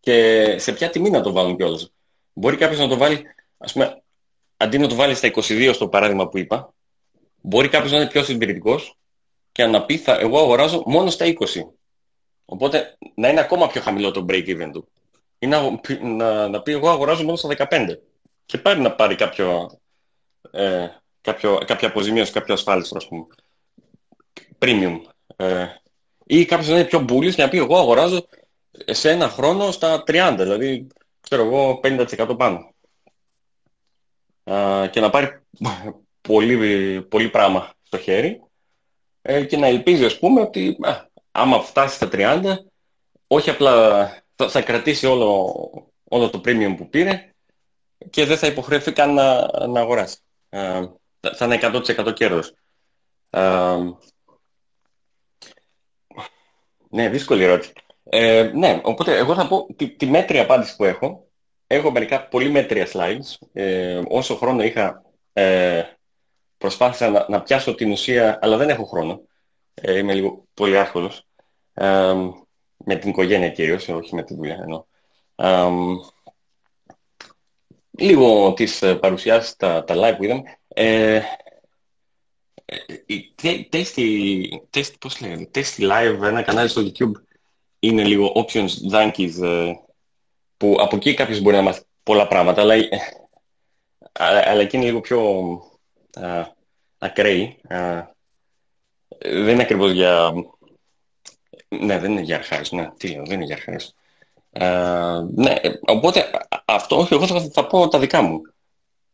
και σε ποια τιμή να το βάλουν κιόλας. Μπορεί κάποιος να το βάλει, ας πούμε, αντί να το βάλει στα 22 στο παράδειγμα που είπα, μπορεί κάποιος να είναι πιο συμπηρητικός και να πει θα, εγώ αγοράζω μόνο στα 20. Οπότε να είναι ακόμα πιο χαμηλό το break-even του. Ή να, να, να, πει εγώ αγοράζω μόνο στα 15. Και πάλι να πάρει κάποιο, ε, κάποιο, κάποια αποζημίωση, κάποιο ασφάλιστρο, ας πούμε. Premium. Ε, ή κάποιος να είναι πιο bullish και να πει εγώ αγοράζω σε ένα χρόνο στα 30, δηλαδή ξέρω εγώ 50% πάνω. Ε, και να πάρει πολύ, πολύ πράγμα στο χέρι ε, και να ελπίζει ας πούμε ότι α, άμα φτάσει στα 30 όχι απλά θα, θα κρατήσει όλο, όλο το premium που πήρε και δεν θα υποχρεωθεί καν να, να αγοράσει. Ε, θα είναι 100% κέρδος. Ε, ναι, δύσκολη ερώτηση. Ε, ναι, οπότε εγώ θα πω τη, τη μέτρια απάντηση που έχω. Έχω μερικά πολύ μέτρια slides. Ε, όσο χρόνο είχα ε, προσπάθησα να, να πιάσω την ουσία, αλλά δεν έχω χρόνο. Ε, είμαι λίγο πολύ άσχολος. Ε, με την οικογένεια κυρίως, όχι με τη δουλειά ενώ. Ε, λίγο τις ε, παρουσιάσεις, τα, τα live που είδαμε. Ε, Tasty, tasty, πώς λέγεται, Tasty Live, ένα κανάλι στο YouTube, είναι λίγο options junkies, ε, που από εκεί κάποιος μπορεί να μάθει πολλά πράγματα, αλλά, αλλά, αλλά εκεί είναι λίγο πιο α, ακραίοι. Α, δεν είναι ακριβώς για... Ναι, δεν είναι για αρχάριους. Ναι, τι λέω, δεν είναι για αρχάριους. ναι, οπότε αυτό εγώ θα, θα πω τα δικά μου.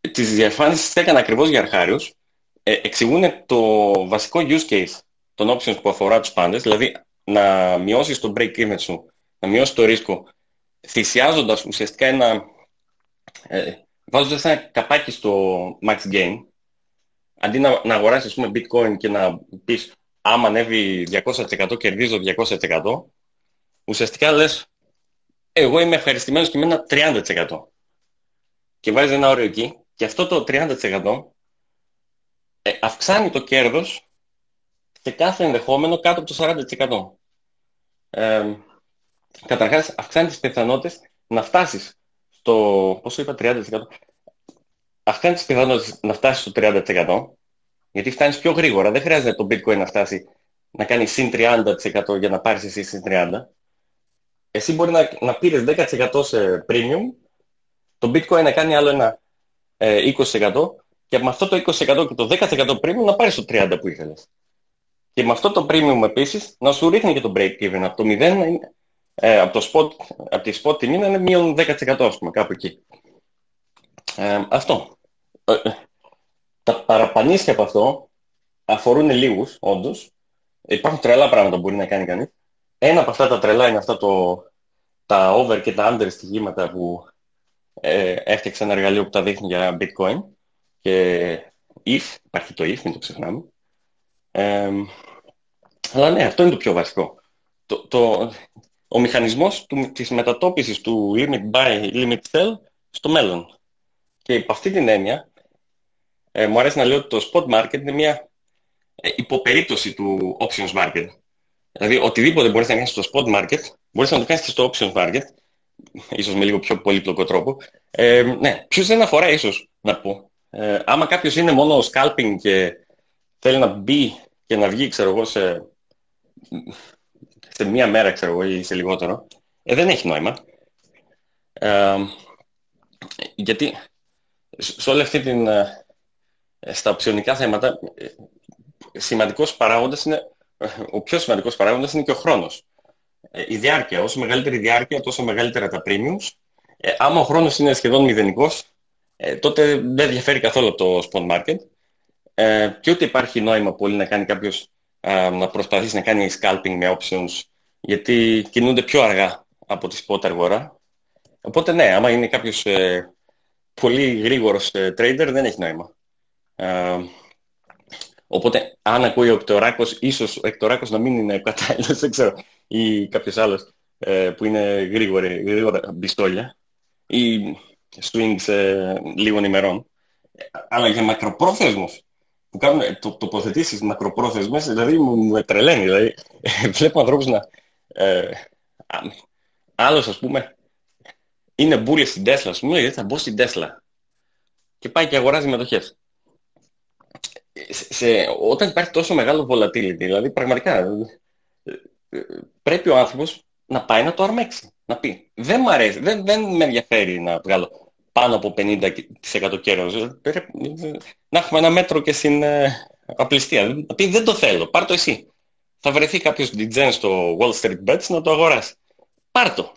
Τις διαφάνειες τις έκανα ακριβώς για αρχάριους. Ε, εξηγούν το βασικό use case των options που αφορά τους πάντες, δηλαδή να μειώσεις το break-even σου, να μειώσεις το ρίσκο, θυσιάζοντας ουσιαστικά ένα... Ε, βάζοντας ένα καπάκι στο max gain, αντί να, να αγοράσεις πούμε, bitcoin και να πεις άμα ανέβει 200% κερδίζω 200% ουσιαστικά λες εγώ είμαι ευχαριστημένος και με ένα 30% και βάζεις ένα όριο εκεί και αυτό το 30% ε, αυξάνει το κέρδος σε κάθε ενδεχόμενο κάτω από το 40%. Ε, καταρχάς αυξάνει τις πιθανότητες να φτάσεις στο, πόσο είπα, 30%, αυξάνει τις πιθανότητες να φτάσεις στο 30% γιατί φτάνεις πιο γρήγορα. Δεν χρειάζεται το bitcoin να φτάσει να κάνει συν 30% για να πάρεις εσύ συν 30%. Εσύ μπορεί να, να πήρες 10% σε premium, το bitcoin να κάνει άλλο ένα ε, 20% και με αυτό το 20% και το 10% premium να πάρεις το 30% που ήθελες. Και με αυτό το premium επίσης να σου ρίχνει και το break even από το 0 ε, από, το spot, από τη spot τιμή να είναι μείον 10% ας πούμε κάπου εκεί. Ε, αυτό. Ε, ε, τα παραπανίσια από αυτό αφορούν λίγους, όντως. Υπάρχουν τρελά πράγματα που μπορεί να κάνει κανείς. Ένα από αυτά τα τρελά είναι αυτά το, τα over και τα under στοιχήματα που ε, έφτιαξε ένα εργαλείο που τα δείχνει για bitcoin. Και if, υπάρχει το if, μην το ξεχνάμε. Ε, αλλά ναι, αυτό είναι το πιο βασικό. Το, το, ο μηχανισμός του, της μετατόπισης του limit buy, limit sell στο μέλλον. Και υπ' αυτή την έννοια, ε, μου αρέσει να λέω ότι το spot market είναι μια ε, υποπερίπτωση του options market. Δηλαδή οτιδήποτε μπορείς να κάνεις στο spot market, μπορείς να το κάνεις και στο options market, ίσως με λίγο πιο πολύπλοκο τρόπο. Ε, ναι, ποιος δεν αφορά ίσως να πω. Ε, άμα κάποιος είναι μόνο scalping και θέλει να μπει και να βγει, ξέρω εγώ, σε, σε μία μέρα, ξέρω εγώ, ή σε λιγότερο, ε, δεν έχει νόημα. Ε, γιατί σε όλη αυτή την... Ε, στα οψιονικά θέματα, ε, σημαντικός παράγοντας είναι, ο πιο σημαντικός παράγοντας είναι και ο χρόνος. Η διάρκεια. Όσο μεγαλύτερη διάρκεια, τόσο μεγαλύτερα τα premiums. Ε, άμα ο χρόνος είναι σχεδόν μηδενικός, ε, τότε δεν διαφέρει καθόλου το spot market. Ε, και ούτε υπάρχει νόημα πολύ να κάνει κάποιος να προσπαθήσει να κάνει scalping με options, γιατί κινούνται πιο αργά από τη spot αγορά. Οπότε ναι, άμα είναι κάποιος ε, πολύ γρήγορος ε, trader, δεν έχει νόημα. Ε, οπότε, αν ακούει ο Εκτοράκος, ίσως ο Εκτοράκος να μην είναι κατάλληλος, δεν ξέρω, ή κάποιος άλλος ε, που είναι γρήγορη, γρήγορα μπιστόλια ή swings ε, λίγων ημερών. Αλλά για μακροπρόθεσμος, που κάνουν το, τοποθετήσεις μακροπρόθεσμες, δηλαδή μου, μου τρελαίνει. Δηλαδή, βλέπω ανθρώπους να... Ε, άλλος, ας πούμε, είναι μπουλη στην Τέσλα, ας πούμε, γιατί θα μπω στην Τέσλα. Και πάει και αγοράζει μετοχές. Σε, όταν υπάρχει τόσο μεγάλο volatility, δηλαδή πραγματικά πρέπει ο άνθρωπος να πάει να το αρμέξει. Να πει, δεν μου αρέσει, δεν, δεν με ενδιαφέρει να βγάλω πάνω από 50% κέρδος. Να έχουμε ένα μέτρο και στην ε, απληστία. Να πει, δεν το θέλω, πάρ' το εσύ. Θα βρεθεί κάποιος DJ στο Wall Street Bets να το αγοράσει. Πάρ' το.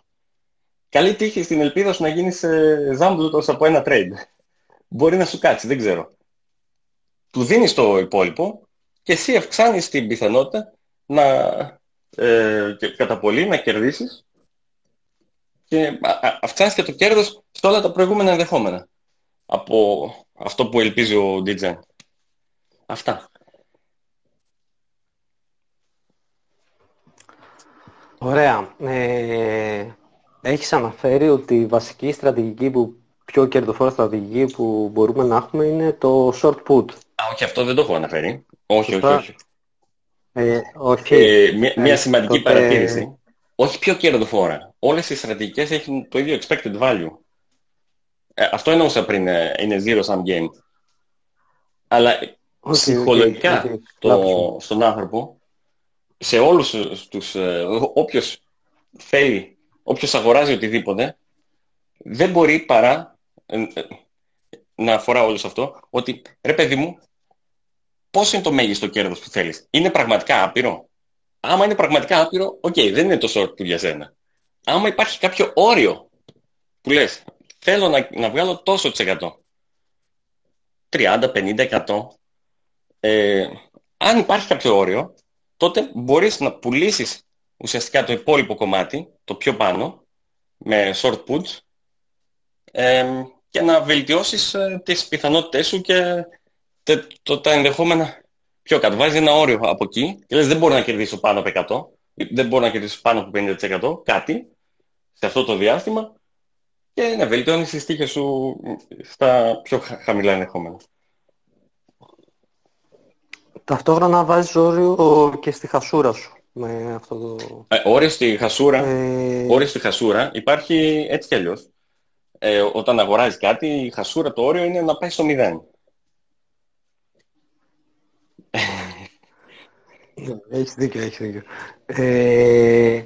Καλή τύχη στην ελπίδα σου να γίνεις ε, ζάμπλουτος από ένα trade. Μπορεί να σου κάτσει, δεν ξέρω. Του δίνεις το υπόλοιπο και εσύ αυξάνεις την πιθανότητα να ε, και κατά πολύ να κερδίσεις και αυξάνεις και το κέρδος σε όλα τα προηγούμενα ενδεχόμενα από αυτό που ελπίζει ο DJ. Αυτά. Ωραία. Ε, έχεις αναφέρει ότι η βασική στρατηγική που πιο κερδοφόρα στρατηγική που μπορούμε να έχουμε είναι το short put. Α, όχι, αυτό δεν το έχω αναφέρει. Όχι, όχι, όχι. Ε, όχι. Ε, μια, μια ε, σημαντική τότε... παρατήρηση. Όχι πιο κερδοφόρα. Όλες οι στρατηγικές έχουν το ίδιο expected value. Ε, αυτό εννοούσα πριν, ε, είναι zero sum game. Αλλά okay, ψυχολογικά okay, okay. Το, στον άνθρωπο, σε όλους τους, ε, όποιος θέλει, όποιος αγοράζει οτιδήποτε, δεν μπορεί παρά ε, να αφορά όλο αυτό, ότι ρε παιδί μου, πώς είναι το μέγιστο κέρδος που θέλεις. Είναι πραγματικά άπειρο; Άμα είναι πραγματικά άπειρο, OK, okay, δεν είναι το short που για σένα. Άμα υπάρχει κάποιο όριο που λες, θέλω να, να βγάλω τόσο της εκατό. 30, 50, 100. Ε, αν υπάρχει κάποιο όριο, τότε μπορείς να πουλήσεις ουσιαστικά το υπόλοιπο κομμάτι, το πιο πάνω, με short puts, ε, και να βελτιώσεις ε, τις πιθανότητες σου και τε, το, τα ενδεχόμενα πιο κάτω. Βάζεις ένα όριο από εκεί και δεν μπορεί να κερδίσω πάνω από 100, δεν μπορεί να κερδίσω πάνω από 50% κάτι σε αυτό το διάστημα και να βελτιώνεις τις τύχες σου στα πιο χαμηλά ενδεχόμενα. Ταυτόχρονα βάζεις όριο και στη χασούρα σου. Με αυτό το... ε, στη χασούρα, ε... στη χασούρα υπάρχει έτσι κι αλλιώς. Ε, όταν αγοράζεις κάτι, η χασούρα το όριο είναι να πάει στο 0. Ναι, έχει δίκιο, έχει δίκιο. Ε,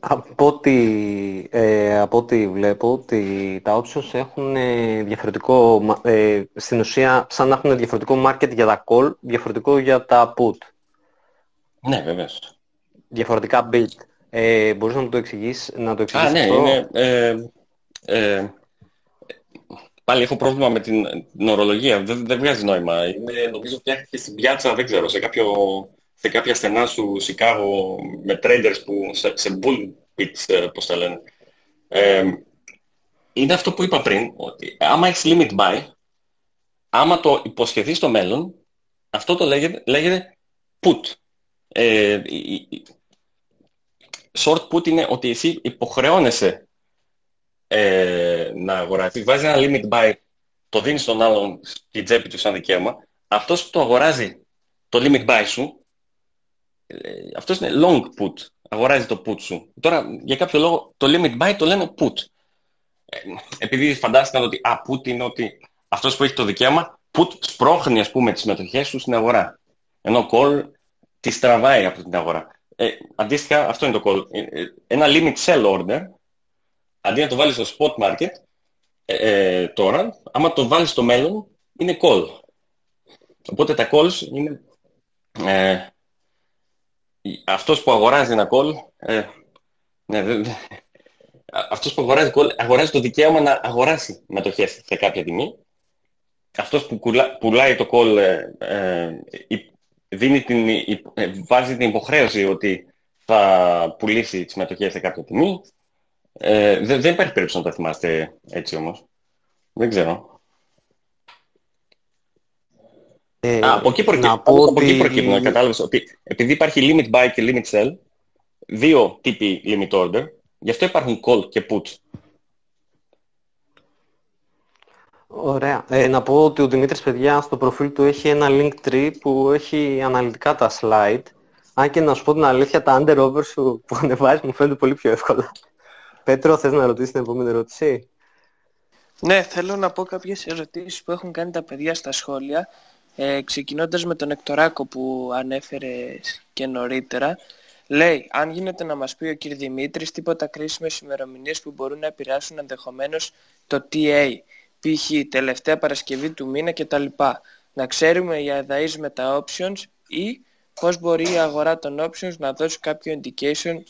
από ό,τι, ε, από ό,τι βλέπω, ότι τα options έχουν ε, διαφορετικό, ε, στην ουσία, σαν να έχουν διαφορετικό market για τα call, διαφορετικό για τα put. Ναι, βέβαια. Διαφορετικά build. Ε, να μου το εξηγήσεις, να το εξηγήσεις Α, ναι, αυτό; είναι, Πάλι έχω πρόβλημα με την, την ορολογία. Δεν, δεν βγάζει νόημα. Είναι, νομίζω φτιάχτηκε στην πιάτσα, δεν ξέρω, σε, κάποιο, σε κάποια στενά του Σικάγο με traders που σε, σε bull pits, ε, πώς τα λένε. Ε, είναι αυτό που είπα πριν, ότι άμα έχεις limit buy, άμα το υποσχεθείς στο μέλλον, αυτό το λέγεται, λέγεται put. Ε, short put είναι ότι εσύ υποχρεώνεσαι ε, να αγοράσει. Βάζει ένα limit buy το δίνεις στον άλλον στην τσέπη του σαν δικαίωμα, αυτός που το αγοράζει το limit buy σου, ε, αυτός είναι long put, αγοράζει το put σου. Τώρα, για κάποιο λόγο, το limit buy το λένε put. Ε, επειδή φαντάστηκαν ότι α, put είναι ότι αυτός που έχει το δικαίωμα, put σπρώχνει, ας πούμε, τις μετοχές σου στην αγορά. Ενώ call τις τραβάει από την αγορά. Ε, αντίστοιχα, αυτό είναι το call. Ε, ε, ένα limit sell order, αντί να το βάλεις στο spot market, ε, τώρα, άμα το βάλεις στο μέλλον, είναι call. Οπότε τα calls είναι... Ε, αυτός που αγοράζει ένα call, ε, ναι, αυτός που αγοράζει call, αγοράζει το δικαίωμα να αγοράσει μετοχές σε κάποια τιμή. Αυτός που πουλάει το call ε, δίνει την, βάζει την υποχρέωση ότι θα πουλήσει τις μετοχές σε κάποια τιμή. Ε, δεν, δεν υπάρχει περίπτωση να το θυμάστε έτσι όμως. Δεν ξέρω. Ε, Α, από εκεί προκύπτει, από, ότι... εκεί να κατάλαβες ότι επειδή υπάρχει limit buy και limit sell, δύο τύποι limit order, γι' αυτό υπάρχουν call και put. Ωραία. Ε, να πω ότι ο Δημήτρης, παιδιά, στο προφίλ του έχει ένα link tree που έχει αναλυτικά τα slide. Αν και να σου πω την αλήθεια, τα under σου που ανεβάζεις μου φαίνονται πολύ πιο εύκολα. Πέτρο, θες να ρωτήσεις την επόμενη ερώτηση; Ναι, θέλω να πω κάποιες ερωτήσεις που έχουν κάνει τα παιδιά στα σχόλια. Ε, ξεκινώντας με τον Εκτοράκο που ανέφερε και νωρίτερα. Λέει, αν γίνεται να μας πει ο κ. Δημήτρης τίποτα κρίσιμες ημερομηνίες που μπορούν να επηρεάσουν ενδεχομένως το TA, π.χ. τελευταία Παρασκευή του μήνα κτλ. Να ξέρουμε για εδαείς με τα options ή πώς μπορεί η αγορά των options να δώσει κάποιο indication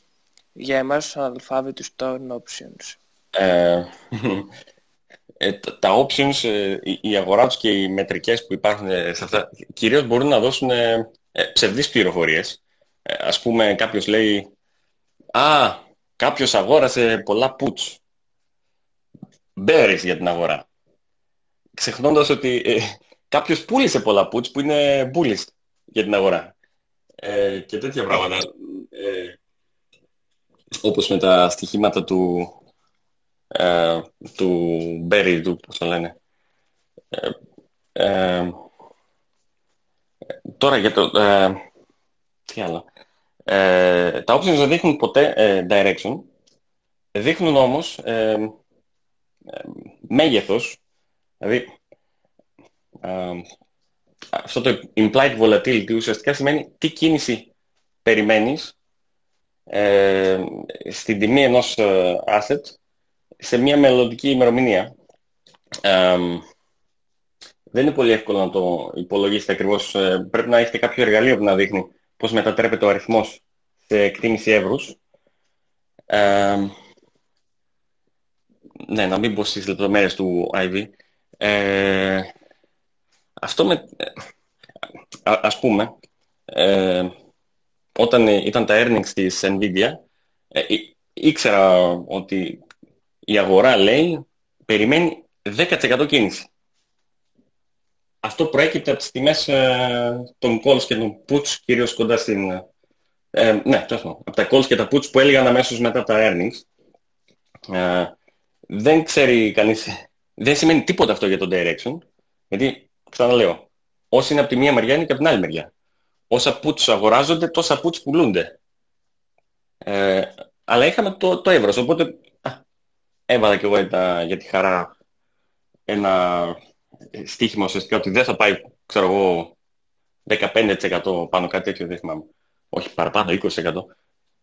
για εμάς τους αναλφάβητους των options. Ε, ε, τα options, ε, η αγορά τους και οι μετρικές που υπάρχουν σε αυτά, κυρίως μπορούν να δώσουν ε, ψευδείς πληροφορίες. Ας πούμε κάποιος λέει «Α, κάποιος αγόρασε πολλά puts». Bearish για την αγορά. Ξεχνώντας ότι ε, κάποιος πούλησε πολλά puts που είναι bullish για την αγορά. Ε, και τέτοια πράγματα. Ε, όπως με τα στοιχήματα του, ε, του Berry, του, πώς το λένε. Ε, ε, τώρα για το... Ε, τι άλλο. Ε, τα options δεν δείχνουν ποτέ ε, direction. Δείχνουν όμως ε, μέγεθος, δηλαδή αυτό το implied volatility ουσιαστικά σημαίνει τι κίνηση περιμένεις ε, στην τιμή ενός ε, asset σε μια μελλοντική ημερομηνία. Ε, δεν είναι πολύ εύκολο να το υπολογίσετε ακριβώς. Ε, πρέπει να έχετε κάποιο εργαλείο που να δείχνει πώς μετατρέπεται ο αριθμός σε εκτίμηση εύρους. ναι, να μην πω στις λεπτομέρειες του IV. αυτό με... ας πούμε, όταν ήταν τα earnings της Nvidia, ε, ήξερα ότι η αγορά λέει περιμένει 10% κίνηση. Αυτό προέκυπτε από τις τιμές ε, των calls και των puts, κυρίως κοντά στην... Ε, ναι, τόσο, από τα calls και τα puts που έλεγαν αμέσως μετά τα earnings. Ε, δεν ξέρει κανείς, δεν σημαίνει τίποτα αυτό για το direction, γιατί, ξαναλέω, όσοι είναι από τη μία μεριά είναι και από την άλλη μεριά όσα puts αγοράζονται, τόσα puts πουλούνται. Ε, αλλά είχαμε το, το εύρος, οπότε α, έβαλα κι εγώ για τη χαρά ένα στοίχημα ουσιαστικά ότι δεν θα πάει, ξέρω εγώ, 15% πάνω κάτι τέτοιο, δεν θυμάμαι. Όχι παραπάνω, 20%.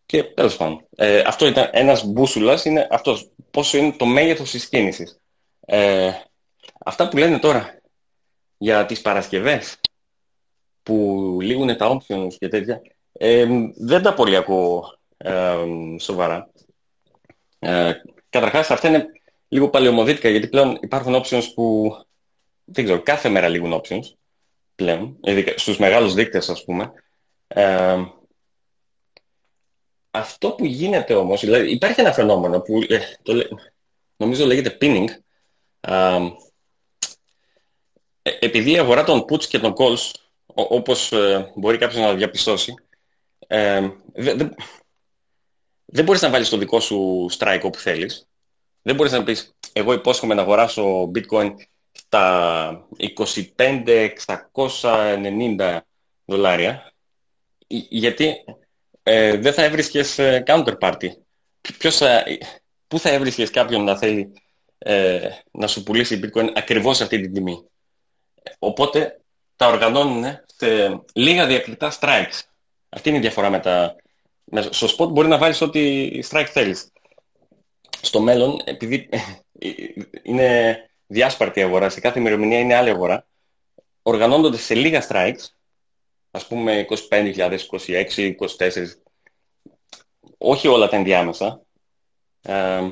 Και τέλος πάντων. Ε, αυτό ήταν ένας μπούσουλας, είναι αυτός. Πόσο είναι το μέγεθος της κίνησης. Ε, αυτά που λένε τώρα για τις Παρασκευές, που λήγουν τα options και τέτοια, ε, δεν τα πολύ ακούω ε, σοβαρά. Ε, καταρχάς αυτά είναι λίγο παλαιομοδίτικα γιατί πλέον υπάρχουν options που δεν ξέρω, κάθε μέρα λήγουν options πλέον, ειδικά στους μεγάλους δείκτες ας πούμε. Ε, αυτό που γίνεται όμως, δηλαδή υπάρχει ένα φαινόμενο που ε, το, νομίζω λέγεται pinning, ε, επειδή η αγορά των puts και των calls όπως ε, μπορεί κάποιος να διαπιστώσει, ε, δεν δε μπορείς να βάλεις το δικό σου strike όπου θέλεις. Δεν μπορείς να πεις, εγώ υπόσχομαι να αγοράσω bitcoin τα 25.690 δολάρια γιατί ε, δεν θα έβρισκες ε, counterparty. Ποιος θα, πού θα έβρισκες κάποιον να θέλει ε, να σου πουλήσει bitcoin ακριβώς αυτή την τιμή. Οπότε τα οργανώνουν σε λίγα διακριτά strikes. Αυτή είναι η διαφορά με τα... Στο spot μπορεί να βάλεις ό,τι strike θέλεις. Στο μέλλον, επειδή είναι διάσπαρτη η αγορά, σε κάθε ημερομηνία είναι άλλη αγορά, οργανώνονται σε λίγα strikes, ας πούμε 25.000, 26, 24, όχι όλα τα ενδιάμεσα. Ε,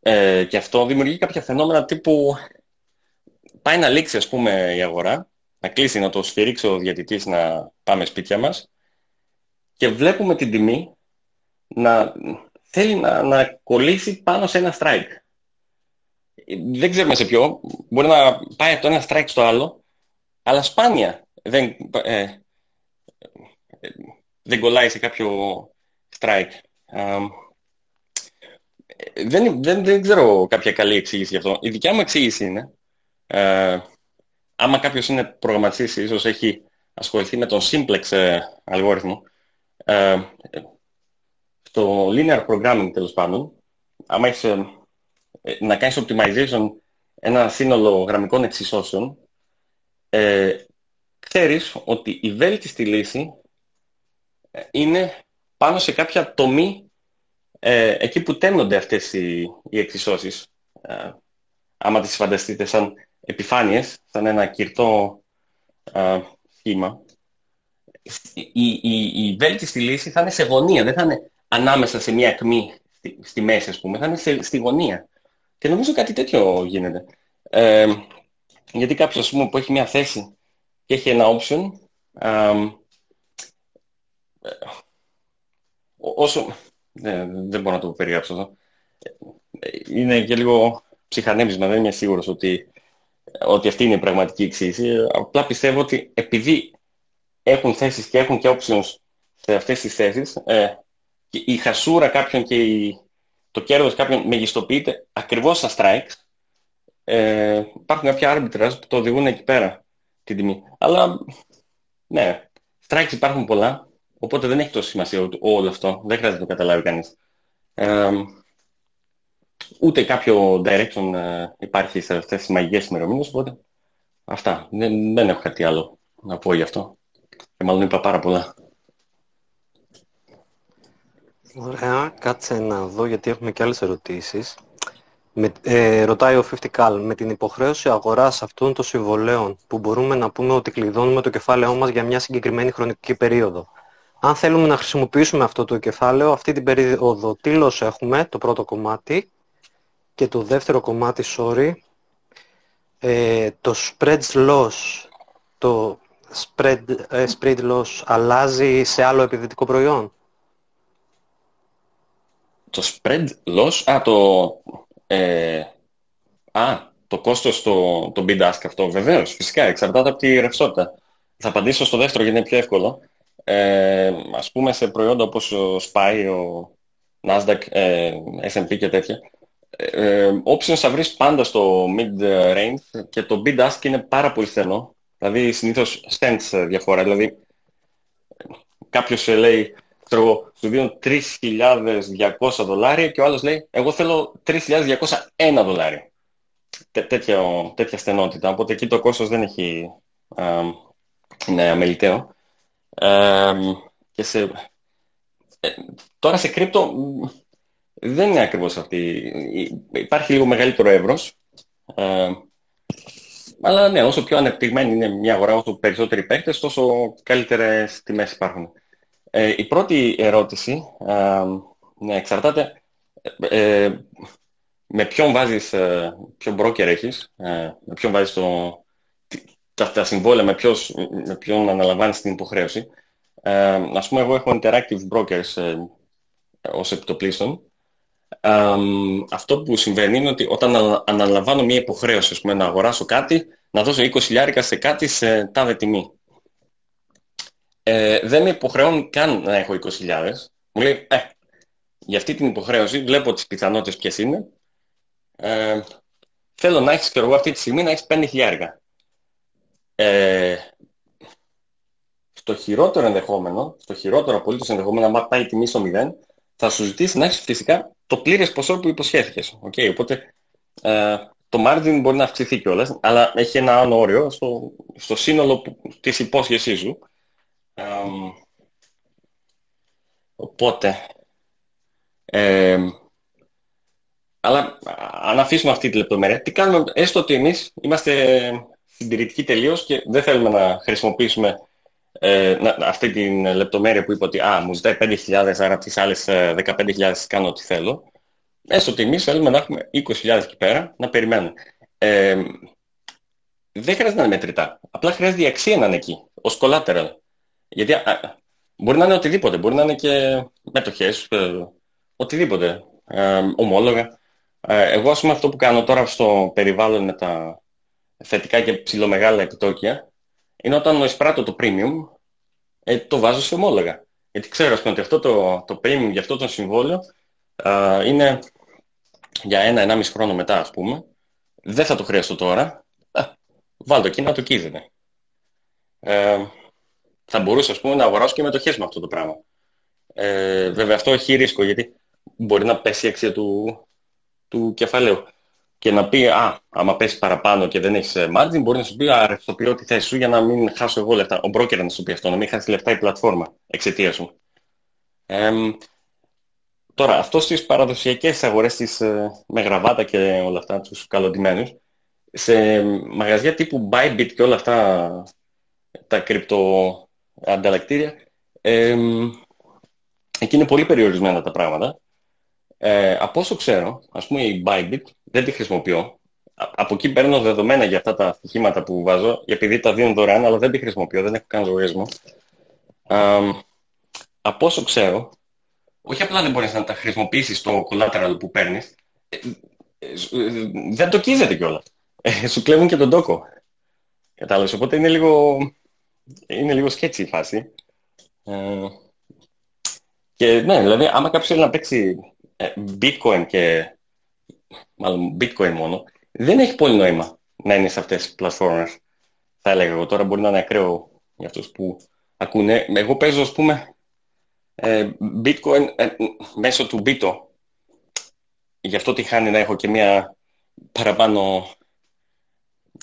ε, και αυτό δημιουργεί κάποια φαινόμενα τύπου πάει να λήξει ας πούμε η αγορά, να κλείσει, να το σφυρίξει ο διαιτητής να πάμε σπίτια μας και βλέπουμε την τιμή να θέλει να, να κολλήσει πάνω σε ένα strike. Δεν ξέρουμε σε ποιο, μπορεί να πάει από το ένα strike στο άλλο, αλλά σπάνια δεν, ε, δεν κολλάει σε κάποιο strike. δεν, δεν, δεν ξέρω κάποια καλή εξήγηση γι' αυτό. Η δικιά μου εξήγηση είναι, ε, άμα κάποιος είναι προγραμματιστής, ίσως έχει ασχοληθεί με τον simplex ε, αλγόριθμο, ε, στο linear programming τέλος πάντων, άμα έχεις ε, να κάνεις optimization ένα σύνολο γραμμικών εξισώσεων, ε, ξέρεις ότι η βέλτιστη λύση ε, είναι πάνω σε κάποια τομή ε, εκεί που τέμνονται αυτές οι, οι εξισώσεις. Ε, άμα τις φανταστείτε σαν επιφάνειες, σαν ένα κυρτό ε, σχήμα, η, η, η βέλτιστη λύση θα είναι σε γωνία, δεν θα είναι ανάμεσα σε μια ακμή στη, στη μέση, ας πούμε, θα είναι σε, στη γωνία. Και νομίζω κάτι τέτοιο γίνεται. Ε, γιατί κάποιος, ας πούμε, που έχει μια θέση και έχει ένα option, ε, όσο... Δεν, δεν μπορώ να το περιγράψω αυτό. Είναι και λίγο ψυχανέμισμα, δεν είμαι σίγουρος ότι, ότι αυτή είναι η πραγματική εξήγηση. Απλά πιστεύω ότι επειδή έχουν θέσεις και έχουν και options σε αυτές τις θέσεις, ε, η χασούρα κάποιον και η, το κέρδος κάποιον μεγιστοποιείται ακριβώς στα strikes, ε, υπάρχουν κάποια arbitrage που το οδηγούν εκεί πέρα την τιμή. Αλλά, ναι, strikes υπάρχουν πολλά, οπότε δεν έχει τόσο σημασία όλο αυτό. Δεν χρειάζεται να το καταλάβει κανείς. Ε, ούτε κάποιο direction ε, υπάρχει σε αυτές τις μαγικές ημερομήνες, οπότε αυτά. Δεν, δεν έχω κάτι άλλο να πω γι' αυτό. Και μάλλον είπα πάρα πολλά. Ωραία, κάτσε να δω γιατί έχουμε και άλλες ερωτήσεις. Με, ε, ρωτάει ο 50 με την υποχρέωση αγοράς αυτών των συμβολέων που μπορούμε να πούμε ότι κλειδώνουμε το κεφάλαιό μας για μια συγκεκριμένη χρονική περίοδο. Αν θέλουμε να χρησιμοποιήσουμε αυτό το κεφάλαιο, αυτή την περίοδο τι loss έχουμε, το πρώτο κομμάτι, και το δεύτερο κομμάτι, sorry, ε, το spread loss, το spread, ε, spread loss αλλάζει σε άλλο επιδετικό προϊόν; Το spread loss, α, το, ε, α, το κόστος το, το bid ask αυτό, βεβαίως, φυσικά, εξαρτάται από τη ρευστότητα. Θα απαντήσω στο δεύτερο γιατί είναι πιο εύκολο. Ε, ας πούμε σε προϊόντα όπως ο SPY, ο Nasdaq, ε, S&P και τέτοια, ε, options θα βρεις πάντα στο mid range και το bid ask είναι πάρα πολύ στενό. Δηλαδή συνήθως cents διαφορά. Δηλαδή κάποιος λέει ξέρω εγώ, σου δίνω 3.200 δολάρια και ο άλλος λέει, εγώ θέλω 3.201 δολάρια. Τέ, τέτοια, τέτοια στενότητα. Οπότε εκεί το κόστος δεν έχει, α, είναι αμεληταίο. και σε, ε, τώρα σε κρύπτο δεν είναι ακριβώς αυτή. Υπάρχει λίγο μεγαλύτερο εύρος. Ε, αλλά ναι, όσο πιο ανεπτυγμένη είναι μια αγορά, όσο περισσότεροι παίκτες, τόσο καλύτερες τιμές υπάρχουν. Ε, η πρώτη ερώτηση ε, ναι, εξαρτάται ε, με ποιον βάζεις, ε, ποιον broker έχεις, ε, με ποιον βάζεις το, τα, τα συμβόλαια, με, ποιος, με ποιον αναλαμβάνεις την υποχρέωση. Ε, ας πούμε, εγώ έχω interactive brokers ε, ως επιτοπλίστων. Αυτό που συμβαίνει είναι ότι όταν αναλαμβάνω μια υποχρέωση, ας πούμε, να αγοράσω κάτι, να δώσω 20 σε κάτι σε τάδε τιμή ε, δεν με υποχρεώνει καν να έχω 20.000. Μου λέει, ε, για αυτή την υποχρέωση βλέπω τις πιθανότητες ποιες είναι. Ε, θέλω να έχεις και εγώ αυτή τη στιγμή να έχεις 5.000. Ε, στο χειρότερο ενδεχόμενο, στο χειρότερο απολύτως ενδεχόμενο, αν πάει η τιμή στο 0, θα σου ζητήσει να έχεις φυσικά το πλήρες ποσό που υποσχέθηκες. Okay, οπότε ε, το margin μπορεί να αυξηθεί κιόλας, αλλά έχει ένα άλλο όριο στο, στο σύνολο που, της υπόσχεσής σου. Ε, οπότε, ε, αλλά αν αφήσουμε αυτή τη λεπτομέρεια, τι κάνουμε, έστω ότι εμείς είμαστε συντηρητικοί τελείως και δεν θέλουμε να χρησιμοποιήσουμε ε, να, αυτή τη λεπτομέρεια που είπα ότι α, μου ζητάει 5.000, άρα τις άλλες 15.000 ε, κάνω ό,τι θέλω. Έστω ότι εμείς θέλουμε να έχουμε 20.000 εκεί πέρα, να περιμένουμε. Ε, δεν χρειάζεται να είναι μετρητά. Απλά χρειάζεται η αξία να είναι εκεί, ως collateral. Γιατί α, μπορεί να είναι οτιδήποτε, μπορεί να είναι και μετοχές, ε, οτιδήποτε, ε, ομόλογα. Ε, εγώ ας πούμε αυτό που κάνω τώρα στο περιβάλλον με τα θετικά και ψηλομεγάλα επιτόκια, είναι όταν εισπράττω το premium, ε, το βάζω σε ομόλογα. Γιατί ξέρω πούμε, ότι αυτό το, το premium για αυτό το συμβόλαιο α, είναι για ένα-ενάμιση χρόνο μετά, ας πούμε. Δεν θα το χρειαστώ τώρα. Α, βάλω εκεί να το κίζεται. Ε, θα μπορούσα, ας πούμε, να αγοράσω και μετοχές με αυτό το πράγμα. Ε, βέβαια, αυτό έχει ρίσκο, γιατί μπορεί να πέσει η αξία του, του κεφαλαίου και να πει, α, άμα πέσει παραπάνω και δεν έχεις ε, margin, μπορεί να σου πει, α, ρευστοποιώ τη θέση σου για να μην χάσω εγώ λεφτά. Ο broker να σου πει αυτό, να μην χάσει λεφτά η πλατφόρμα εξαιτίας σου. Ε, τώρα, αυτό στις παραδοσιακές αγορές της, ε, με γραβάτα και όλα αυτά, τους καλοντημένους, σε μαγαζιά τύπου Bybit και όλα αυτά τα κρυπτοανταλλακτήρια, ε, εκεί είναι πολύ περιορισμένα τα πράγματα ε, από όσο ξέρω, ας πούμε η Bybit δεν τη χρησιμοποιώ. Από εκεί παίρνω δεδομένα για αυτά τα στοιχήματα που βάζω, επειδή τα δίνουν δωρεάν, αλλά δεν τη χρησιμοποιώ, δεν έχω καν λογαριασμό. από όσο ξέρω, όχι απλά δεν μπορείς να τα χρησιμοποιήσεις το collateral που παίρνεις, ε, ε, δεν το κίζεται κιόλας. Ε, σου κλέβουν και τον τόκο. Κατάλαβες, οπότε είναι λίγο, είναι λίγο σκέτσι η φάση. Ε, και ναι, δηλαδή άμα κάποιος θέλει να παίξει ε, bitcoin και μάλλον bitcoin μόνο, δεν έχει πολύ νόημα να είναι σε αυτές τις πλατφόρμες. Θα έλεγα εγώ τώρα μπορεί να είναι ακραίο για αυτούς που ακούνε. Εγώ παίζω ας πούμε ε, bitcoin ε, μέσω του bito. Γι' αυτό τη χάνει να έχω και μια παραπάνω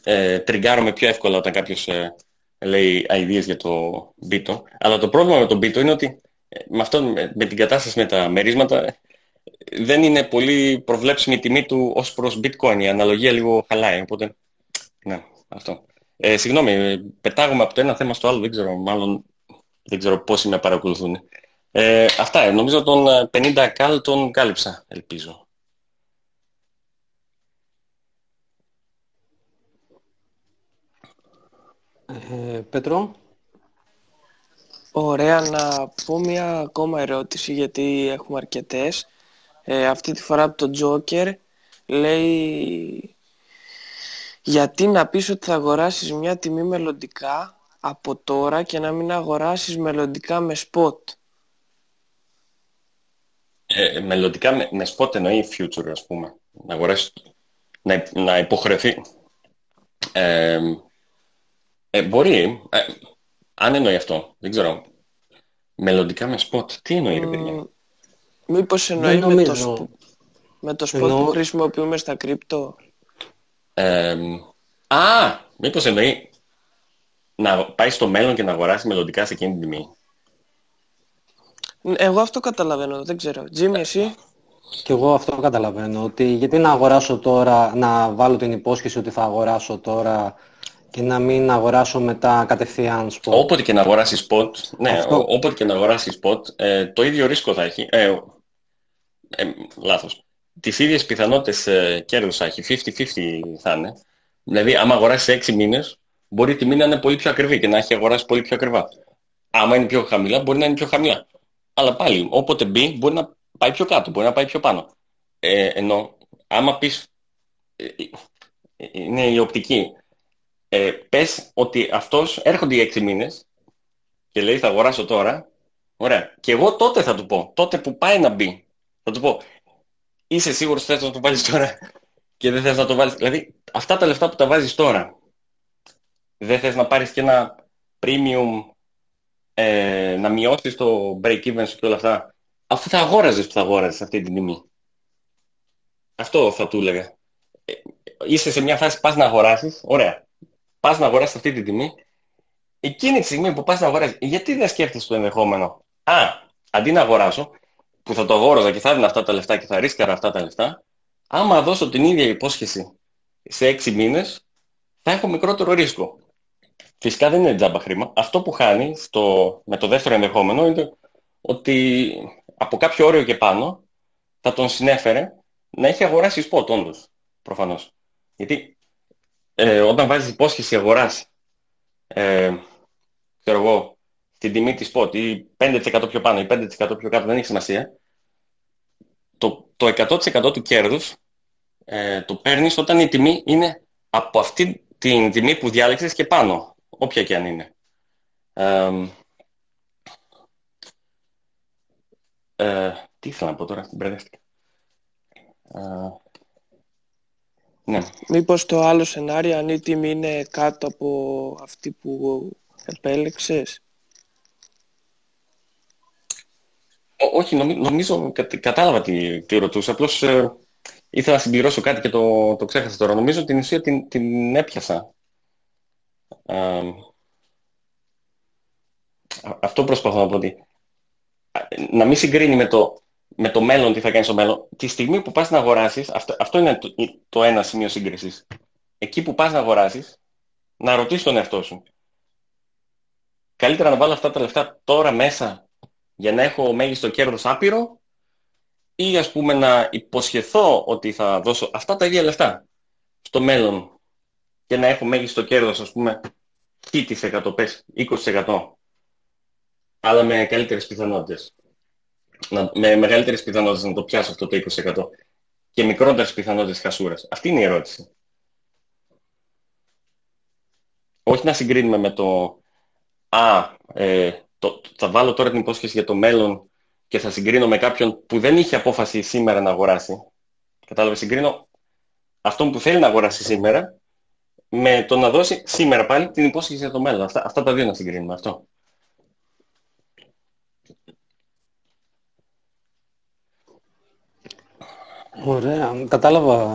ε, τριγκάρομαι πιο εύκολα όταν κάποιος ε, λέει ideas για το bito. Αλλά το πρόβλημα με το bito είναι ότι με, αυτό, με την κατάσταση με τα μερίσματα δεν είναι πολύ προβλέψιμη η τιμή του ως προς bitcoin. Η αναλογία λίγο χαλάει, οπότε ναι, αυτό. Ε, συγγνώμη, πετάγουμε από το ένα θέμα στο άλλο, δεν ξέρω, μάλλον δεν ξέρω πόσοι με παρακολουθούν. Ε, αυτά, ε, νομίζω τον 50 ε, καλ τον κάλυψα, ελπίζω. Ε, Πέτρο. Ωραία, να πω μια ακόμα ερώτηση γιατί έχουμε αρκετές. Ε, αυτή τη φορά από τον Τζόκερ λέει γιατί να πεις ότι θα αγοράσεις μια τιμή μελλοντικά από τώρα και να μην αγοράσεις μελλοντικά με spot; Ε, μελλοντικά με, με spot εννοεί future ας πούμε. Να αγοράσεις, να, να υποχρεωθεί. Ε, ε, μπορεί, ε, αν εννοεί αυτό, δεν ξέρω. Μελλοντικά με spot, τι εννοεί ρε παιδιά; Μήπως εννοεί με το, με το spot που χρησιμοποιούμε στα κρύπτο; Ε, α, μήπως εννοεί να πάει στο μέλλον και να αγοράσει μελλοντικά σε εκείνη την τιμή. Εγώ αυτό καταλαβαίνω, δεν ξέρω. Τζίμι, εσύ; Και εγώ αυτό καταλαβαίνω. Ότι γιατί να αγοράσω τώρα, να βάλω την υπόσχεση ότι θα αγοράσω τώρα και να μην αγοράσω μετά κατευθείαν spot. Όποτε και να αγοράσεις spot, ναι, όποτε και να αγοράσεις spot, ε, το ίδιο ρίσκο θα έχει. Ε, ε, λάθος. Τις ίδιες πιθανότητες ε, κέρδους θα έχει, 50-50 θα είναι. Δηλαδή, άμα αγοράσει 6 μήνες, μπορεί η τιμή να είναι πολύ πιο ακριβή και να έχει αγοράσει πολύ πιο ακριβά. Άμα είναι πιο χαμηλά, μπορεί να είναι πιο χαμηλά. Αλλά πάλι, όποτε μπει, μπορεί να πάει πιο κάτω, μπορεί να πάει πιο πάνω. Ε, ενώ, άμα πεις, ε, ε, είναι η οπτική, ε, πες ότι αυτός έρχονται οι 6 μήνες και λέει θα αγοράσω τώρα, ωραία. Και εγώ τότε θα του πω, τότε που πάει να μπει, θα του πω, είσαι σίγουρος θες να το βάλεις τώρα και δεν θες να το βάλεις. Δηλαδή, αυτά τα λεφτά που τα βάζεις τώρα, δεν θες να πάρεις και ένα premium, ε, να μειώσεις το break-even σου και όλα αυτά, αφού θα αγόραζες που θα αγόραζες αυτή την τιμή. Αυτό θα του έλεγα. Ε, είσαι σε μια φάση πας να αγοράσεις, ωραία. Πας να αγοράσεις αυτή την τιμή. Εκείνη τη στιγμή που πας να αγοράσεις, γιατί δεν σκέφτεσαι το ενδεχόμενο. Α, αντί να αγοράσω, που θα το αγόραζα και θα έδινα αυτά τα λεφτά και θα ρίσκαρα αυτά τα λεφτά, άμα δώσω την ίδια υπόσχεση σε έξι μήνες, θα έχω μικρότερο ρίσκο. Φυσικά δεν είναι τζάμπα χρήμα. Αυτό που χάνει στο, με το δεύτερο ενδεχόμενο είναι ότι από κάποιο όριο και πάνω θα τον συνέφερε να έχει αγοράσει spot όντως, προφανώς. Γιατί ε, όταν βάζεις υπόσχεση αγοράς, ε, ξέρω εγώ, την τιμή της spot ή 5% πιο πάνω ή 5% πιο κάτω, δεν έχει σημασία, το, το 100% του κέρδους ε, το παίρνεις όταν η τιμή είναι από αυτή την τιμή που διάλεξες και πάνω, όποια και αν είναι. Ε, τι ήθελα να πω τώρα, την μπερδεύτηκα. Ε, ναι. Μήπως το άλλο σενάριο, αν η τιμή είναι κάτω από αυτή που επέλεξες; Όχι, νομίζω, κατάλαβα τι, τι ρωτούσα. Απλώς ε, ήθελα να συμπληρώσω κάτι και το, το ξέχασα τώρα. Νομίζω την ουσία την, την έπιασα. αυτό προσπαθώ να πω ότι να μην συγκρίνει με το, με το μέλλον τι θα κάνεις στο μέλλον. Τη στιγμή που πας να αγοράσεις, αυτό, αυτό είναι το, το ένα σημείο σύγκρισης. Εκεί που πας να αγοράσεις, να ρωτήσεις τον εαυτό σου. Καλύτερα να βάλω αυτά τα λεφτά τώρα μέσα για να έχω μέγιστο κέρδος άπειρο ή ας πούμε να υποσχεθώ ότι θα δώσω αυτά τα ίδια λεφτά στο μέλλον και να έχω μέγιστο κέρδος ας πούμε εκατό πες, 20% αλλά με καλύτερες πιθανότητες. Να, με μεγαλύτερες πιθανότητες να το πιάσω αυτό το 20% και μικρότερες πιθανότητες χασούρας. Αυτή είναι η ερώτηση. Όχι να συγκρίνουμε με το «Α, ε, το, θα βάλω τώρα την υπόσχεση για το μέλλον και θα συγκρίνω με κάποιον που δεν είχε απόφαση σήμερα να αγοράσει. Κατάλαβες, συγκρίνω αυτόν που θέλει να αγοράσει σήμερα με το να δώσει σήμερα πάλι την υπόσχεση για το μέλλον. Αυτά, αυτά τα δύο να συγκρίνουμε. Αυτό. Ωραία, κατάλαβα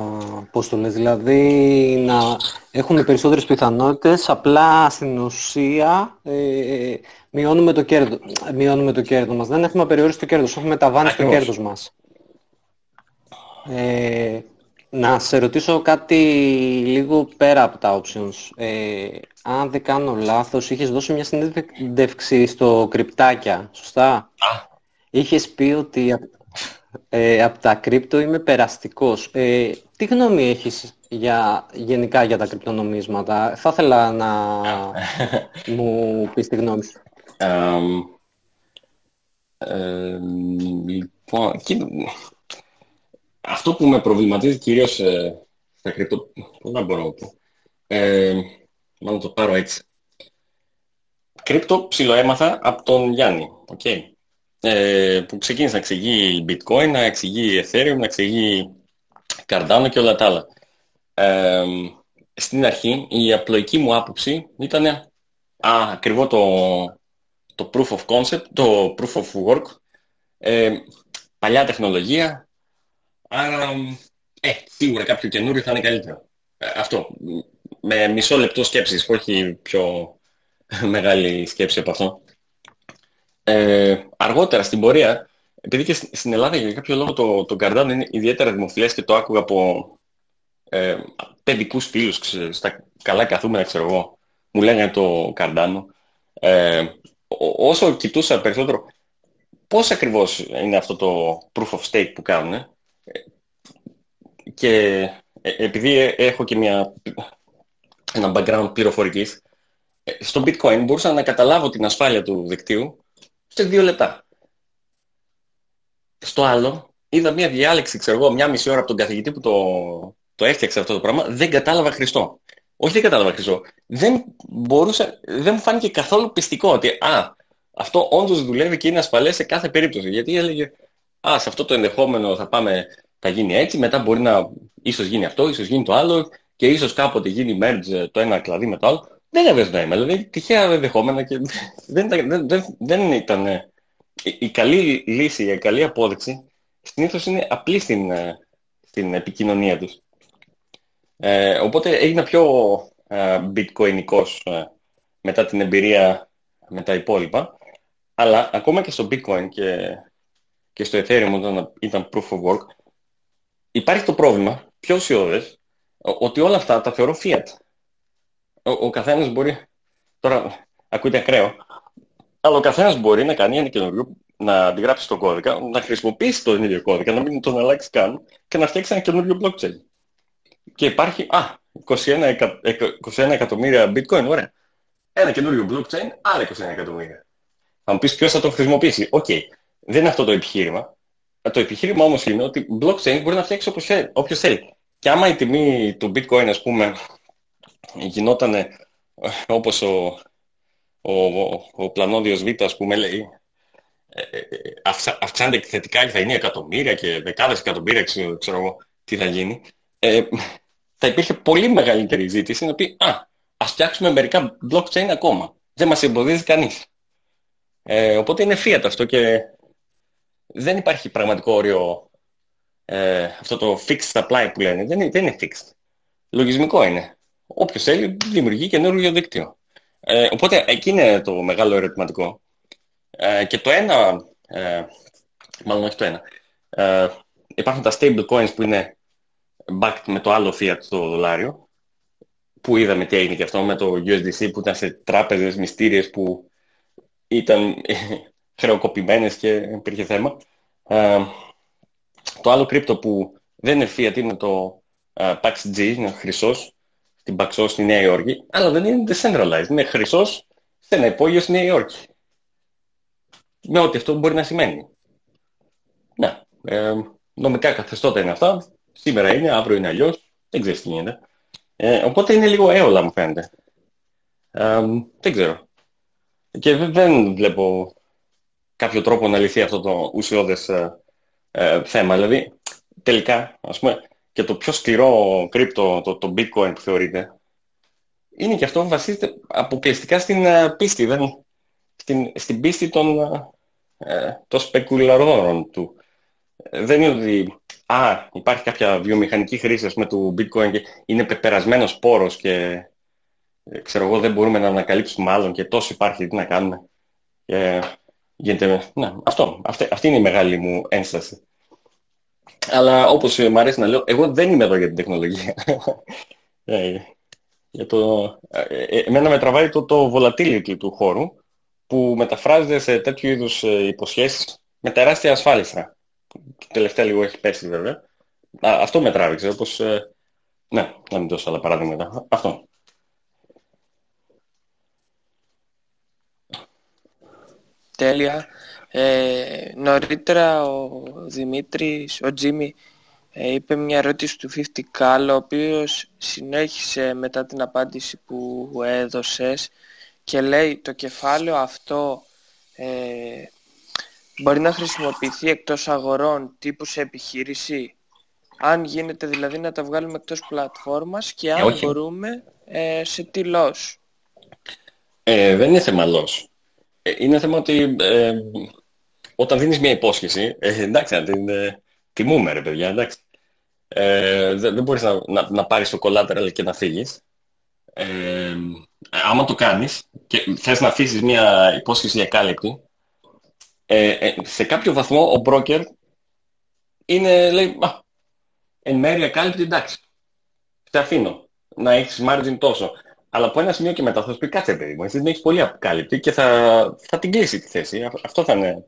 πώς το λες. Δηλαδή να έχουμε περισσότερες πιθανότητες, απλά στην ουσία ε, μειώνουμε, το κέρδο, μειώνουμε το κέρδο μας. Δεν έχουμε περιορίσει το κέρδος, έχουμε ταβάνει στο κέρδος μας. Ε, να σε ρωτήσω κάτι λίγο πέρα από τα options. Ε, αν δεν κάνω λάθος, είχες δώσει μια συνέντευξη στο κρυπτάκια, σωστά; Είχες πει ότι ε, από τα κρύπτο είμαι περαστικός. Ε, τι γνώμη έχεις για, γενικά για τα κρυπτονομίσματα; Θα ήθελα να μου πεις τη γνώμη σου. Ε, λοιπόν, αυτό που με προβληματίζει κυρίως ε, στα κρυπτο... Δεν μπορώ να πω. Ε, μάλλον το πάρω έτσι. Κρύπτο ψιλοέμαθα από τον Γιάννη. Okay ε, που ξεκίνησε να εξηγεί bitcoin, να εξηγεί ethereum, να εξηγεί cardano και όλα τα άλλα. Ε, στην αρχή η απλοϊκή μου άποψη ήταν α, ακριβό το, το proof of concept, το proof of work, ε, παλιά τεχνολογία, άρα ε, σίγουρα κάποιο καινούριο θα είναι καλύτερο. Ε, αυτό, με μισό λεπτό σκέψης, όχι πιο μεγάλη σκέψη από αυτό. Ε, αργότερα στην πορεία, επειδή και στην Ελλάδα για κάποιο λόγο το, το Cardano είναι ιδιαίτερα δημοφιλές και το άκουγα από ε, παιδικούς φίλους, στα καλά καθούμενα ξέρω εγώ, μου λέγανε το Cardano. Ε, όσο κοιτούσα περισσότερο, πώς ακριβώς είναι αυτό το proof of stake που κάνουν, ε, και ε, επειδή έχω και μια, ένα background πληροφορικής, ε, στο bitcoin μπορούσα να καταλάβω την ασφάλεια του δικτύου σε δύο λεπτά. Στο άλλο, είδα μια διάλεξη, ξέρω εγώ, μια μισή ώρα από τον καθηγητή που το, το έφτιαξε αυτό το πράγμα, δεν κατάλαβα Χριστό. Όχι δεν κατάλαβα Χριστό. Δεν μπορούσα, δεν μου φάνηκε καθόλου πιστικό ότι α, αυτό όντως δουλεύει και είναι ασφαλές σε κάθε περίπτωση. Γιατί έλεγε, α, σε αυτό το ενδεχόμενο θα πάμε θα γίνει έτσι, μετά μπορεί να ίσως γίνει αυτό, ίσως γίνει το άλλο και ίσως κάποτε γίνει merge το ένα κλαδί με το άλλο. Δεν έβγαζε νόημα, δηλαδή τυχαία δεχόμενα και δεν, δεν, δεν, δεν ήταν... Η, η καλή λύση, η καλή απόδειξη συνήθως είναι απλή στην, στην επικοινωνία τους. Ε, οπότε έγινα πιο ε, bitcoinικός ε, μετά την εμπειρία με τα υπόλοιπα. Αλλά ακόμα και στο bitcoin και, και στο ethereum όταν ήταν proof of work υπάρχει το πρόβλημα, πιο ουσιώδες, ότι όλα αυτά τα θεωρώ fiat. Ο, ο καθένας μπορεί, τώρα ακούτε ακραίο, αλλά ο καθένας μπορεί να κάνει ένα καινούριο, να αντιγράψει τον κώδικα, να χρησιμοποιήσει τον ίδιο κώδικα, να μην τον αλλάξει καν και να φτιάξει ένα καινούριο blockchain. Και υπάρχει, α, 21, 21 εκατομμύρια bitcoin, ωραία. Ένα καινούριο blockchain, άλλα 21 εκατομμύρια. Θα μου πεις ποιος θα το χρησιμοποιήσει. OK, okay. δεν είναι αυτό το επιχείρημα. Το επιχείρημα όμως είναι ότι blockchain μπορεί να φτιάξει όπως θέλει, όποιος θέλει. Και άμα η τιμή του bitcoin, ας πούμε, γινόταν όπως ο, ο, ο, ο Plan B, ας πούμε, λέει, ε, ε, ε αυξάνεται εκθετικά και θα είναι εκατομμύρια και δεκάδες εκατομμύρια, ξέρω, ξέρω εγώ, τι θα γίνει. Ε, θα υπήρχε πολύ μεγαλύτερη ζήτηση να πει «Α, ας φτιάξουμε μερικά blockchain ακόμα». Δεν μας εμποδίζει κανείς. Ε, οπότε είναι fiat αυτό και δεν υπάρχει πραγματικό όριο ε, αυτό το fixed supply που λένε. Δεν είναι, δεν είναι fixed. Λογισμικό είναι. Όποιος θέλει δημιουργεί καινούργιο δίκτυο. Ε, οπότε εκεί είναι το μεγάλο ερωτηματικό. Ε, και το ένα, ε, μάλλον όχι το ένα, ε, υπάρχουν τα stable coins που είναι backed με το άλλο fiat το δολάριο, που είδαμε τι έγινε και αυτό με το USDC που ήταν σε τράπεζες μυστήριες που ήταν χρεοκοπημένες και υπήρχε θέμα. Ε, το άλλο κρύπτο που δεν είναι fiat είναι το uh, PAXG, είναι χρυσός, στην Paxos στη Νέα Υόρκη, αλλά δεν είναι decentralized, είναι χρυσός σε ένα υπόγειο στη Νέα Υόρκη. Με ό,τι αυτό μπορεί να σημαίνει. Να, ε, νομικά καθεστώτα είναι αυτά, Σήμερα είναι, αύριο είναι αλλιώς. Δεν ξέρεις τι γίνεται. Ε, οπότε είναι λίγο έολα μου φαίνεται. Ε, δεν ξέρω. Και δεν βλέπω κάποιο τρόπο να λυθεί αυτό το ουσιώδες ε, ε, θέμα. Δηλαδή, τελικά, ας πούμε, και το πιο σκληρό κρύπτο, το, το bitcoin που θεωρείται, είναι και αυτό βασίζεται αποκλειστικά στην uh, πίστη, δεν, στην, στην πίστη των, uh, των σπεκουλαρδόρων του. Δεν είναι ότι α, υπάρχει κάποια βιομηχανική χρήση με του bitcoin και είναι πεπερασμένος πόρος και ε, ξέρω εγώ δεν μπορούμε να ανακαλύψουμε άλλον και τόσο υπάρχει τι να κάνουμε. Και, γίνεται, ναι, αυτό, αυτή, αυτή είναι η μεγάλη μου ένσταση. Αλλά όπως μου αρέσει να λέω, εγώ δεν είμαι εδώ για την τεχνολογία. ε, για το, ε, ε, εμένα με τραβάει το, το volatility του χώρου που μεταφράζεται σε τέτοιου είδους υποσχέσεις με τεράστια ασφάλιστα τελευταία λίγο έχει πέσει βέβαια. Α, αυτό με τράβηξε, όπως... Ε, ναι, να μην δώσω άλλα παράδειγματα. Αυτό. Τέλεια. Ε, νωρίτερα ο Δημήτρης, ο Τζίμι, ε, είπε μια ερώτηση του 50 Κάλο, ο οποίος συνέχισε μετά την απάντηση που έδωσες και λέει το κεφάλαιο αυτό ε, μπορεί να χρησιμοποιηθεί εκτός αγορών τύπου σε επιχείρηση αν γίνεται δηλαδή να τα βγάλουμε εκτός πλατφόρμας και αν ε, μπορούμε ε, σε τι loss. Ε, δεν είναι θέμα loss. Ε, είναι θέμα ότι ε, όταν δίνεις μια υπόσχεση, ε, εντάξει, να την τιμούμε ρε παιδιά, εντάξει. δεν, δεν μπορείς να, να, να πάρεις το collateral και να φύγεις. άμα το κάνεις και θες να αφήσεις μια υπόσχεση για κάλυπτη, ε, ε, σε κάποιο βαθμό ο broker είναι, λέει, α, εν μέρει ακάλυπτη, εντάξει, σε αφήνω να έχεις margin τόσο. Αλλά από ένα σημείο και μετά θα σου πει κάτσε παιδί μου, εσύ δεν έχεις πολύ ακάλυπτη και θα, θα την κλείσει τη θέση. Αυτό θα είναι.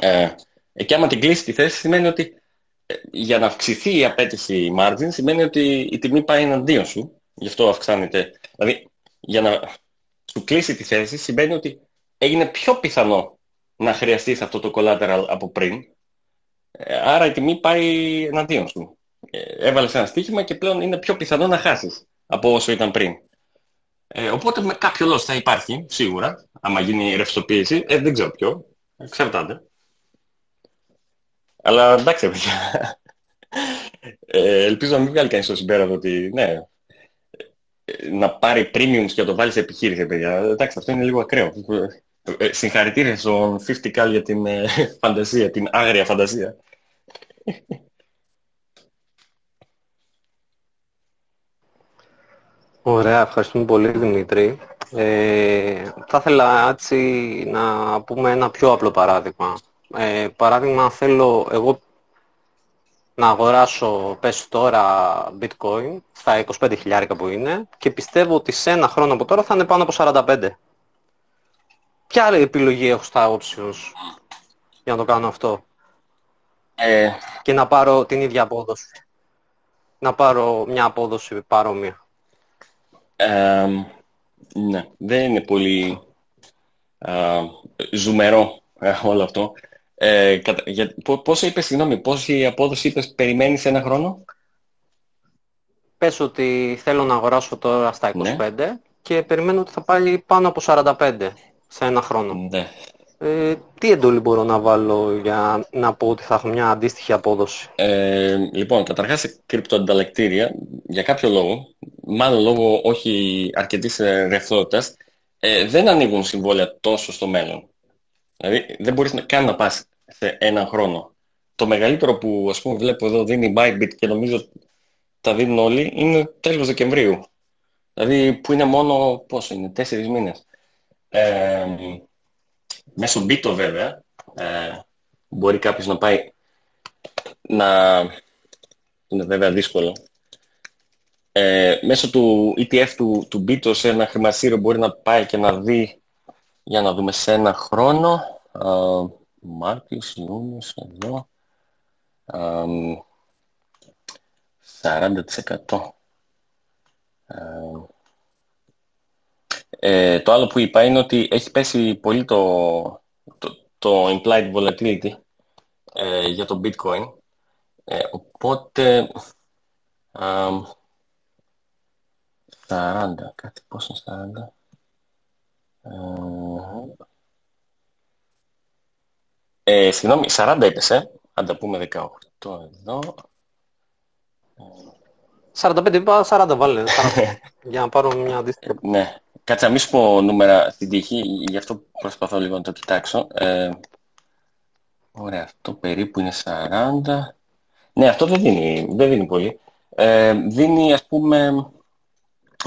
Ε, ε, και άμα την κλείσει τη θέση σημαίνει ότι ε, για να αυξηθεί η απέτηση margin σημαίνει ότι η τιμή πάει εναντίον σου. Γι' αυτό αυξάνεται. Δηλαδή για να σου κλείσει τη θέση σημαίνει ότι έγινε πιο πιθανό να χρειαστείς αυτό το collateral από πριν. Ε, άρα η τιμή πάει εναντίον σου. Ε, έβαλες ένα στοίχημα και πλέον είναι πιο πιθανό να χάσεις από όσο ήταν πριν. Ε, οπότε με κάποιο λόγο θα υπάρχει, σίγουρα, άμα γίνει ρευστοποίηση. Ε, δεν ξέρω ποιο. Εξαρτάται. Αλλά εντάξει, παιδιά. Ε, ελπίζω να μην βγάλει κανείς το συμπέρασμα ότι ναι, να πάρει premiums και να το βάλεις σε επιχείρηση, παιδιά. Εντάξει, αυτό είναι λίγο ακραίο. Ε, συγχαρητήρια στον 50 για την ε, φαντασία, την άγρια φαντασία. Ωραία, ευχαριστούμε πολύ Δημήτρη. Ε, θα ήθελα έτσι να πούμε ένα πιο απλό παράδειγμα. Ε, παράδειγμα, θέλω εγώ να αγοράσω, πες τώρα, bitcoin στα 25 χιλιάρικα που είναι και πιστεύω ότι σε ένα χρόνο από τώρα θα είναι πάνω από 45. Ποια άλλη επιλογή έχω στα options για να το κάνω αυτό; Ε... Και να πάρω την ίδια απόδοση. Να πάρω μια απόδοση παρόμοια. Ε, ναι, δεν είναι πολύ ε, ζουμερό ε, όλο αυτό. Ε, για, πόσο είπες, συγγνώμη, πόση απόδοση είπες περιμένεις ένα χρόνο; Πες ότι θέλω να αγοράσω τώρα στα 25 ναι. και περιμένω ότι θα πάει πάνω από 45 σε ένα χρόνο. Ναι. Ε, τι εντολή μπορώ να βάλω για να πω ότι θα έχω μια αντίστοιχη απόδοση; Ε, λοιπόν, καταρχάς σε κρυπτοανταλλακτήρια, για κάποιο λόγο, μάλλον λόγω όχι αρκετής ε, ρευστότητας, ε, δεν ανοίγουν συμβόλαια τόσο στο μέλλον. Δηλαδή δεν μπορείς καν να πας σε έναν χρόνο. Το μεγαλύτερο που ας πούμε βλέπω εδώ δίνει Bybit και νομίζω τα δίνουν όλοι είναι τέλος Δεκεμβρίου. Δηλαδή που είναι μόνο, πόσο είναι, τέσσερις μήνες. Ε, μέσω Bito βέβαια, ε, μπορεί κάποιος να πάει να... Είναι βέβαια δύσκολο. Ε, μέσω του ETF του, του Bito σε ένα χρηματιστήριο μπορεί να πάει και να δει για να δούμε σε ένα χρόνο. Uh, Μάρτιος, Ιούνιος, εδώ. Uh, 40%. Uh, ε, το άλλο που είπα είναι ότι έχει πέσει πολύ το, το, το implied volatility ε, για το bitcoin. Ε, οπότε 40, κάτι πόσο 40. Ε, συγγνώμη, 40 είπες, ε. Αν τα πούμε 18 εδώ. 45 είπα, 40 βάλε. για να πάρω μια αντίστοιχη. ναι. Κάτσε να μην σου πω νούμερα στην τύχη, γι' αυτό προσπαθώ λίγο να το κοιτάξω. Ε, ωραία, αυτό περίπου είναι 40. Ναι, αυτό δεν δίνει, δεν δίνει πολύ. Ε, δίνει, ας πούμε,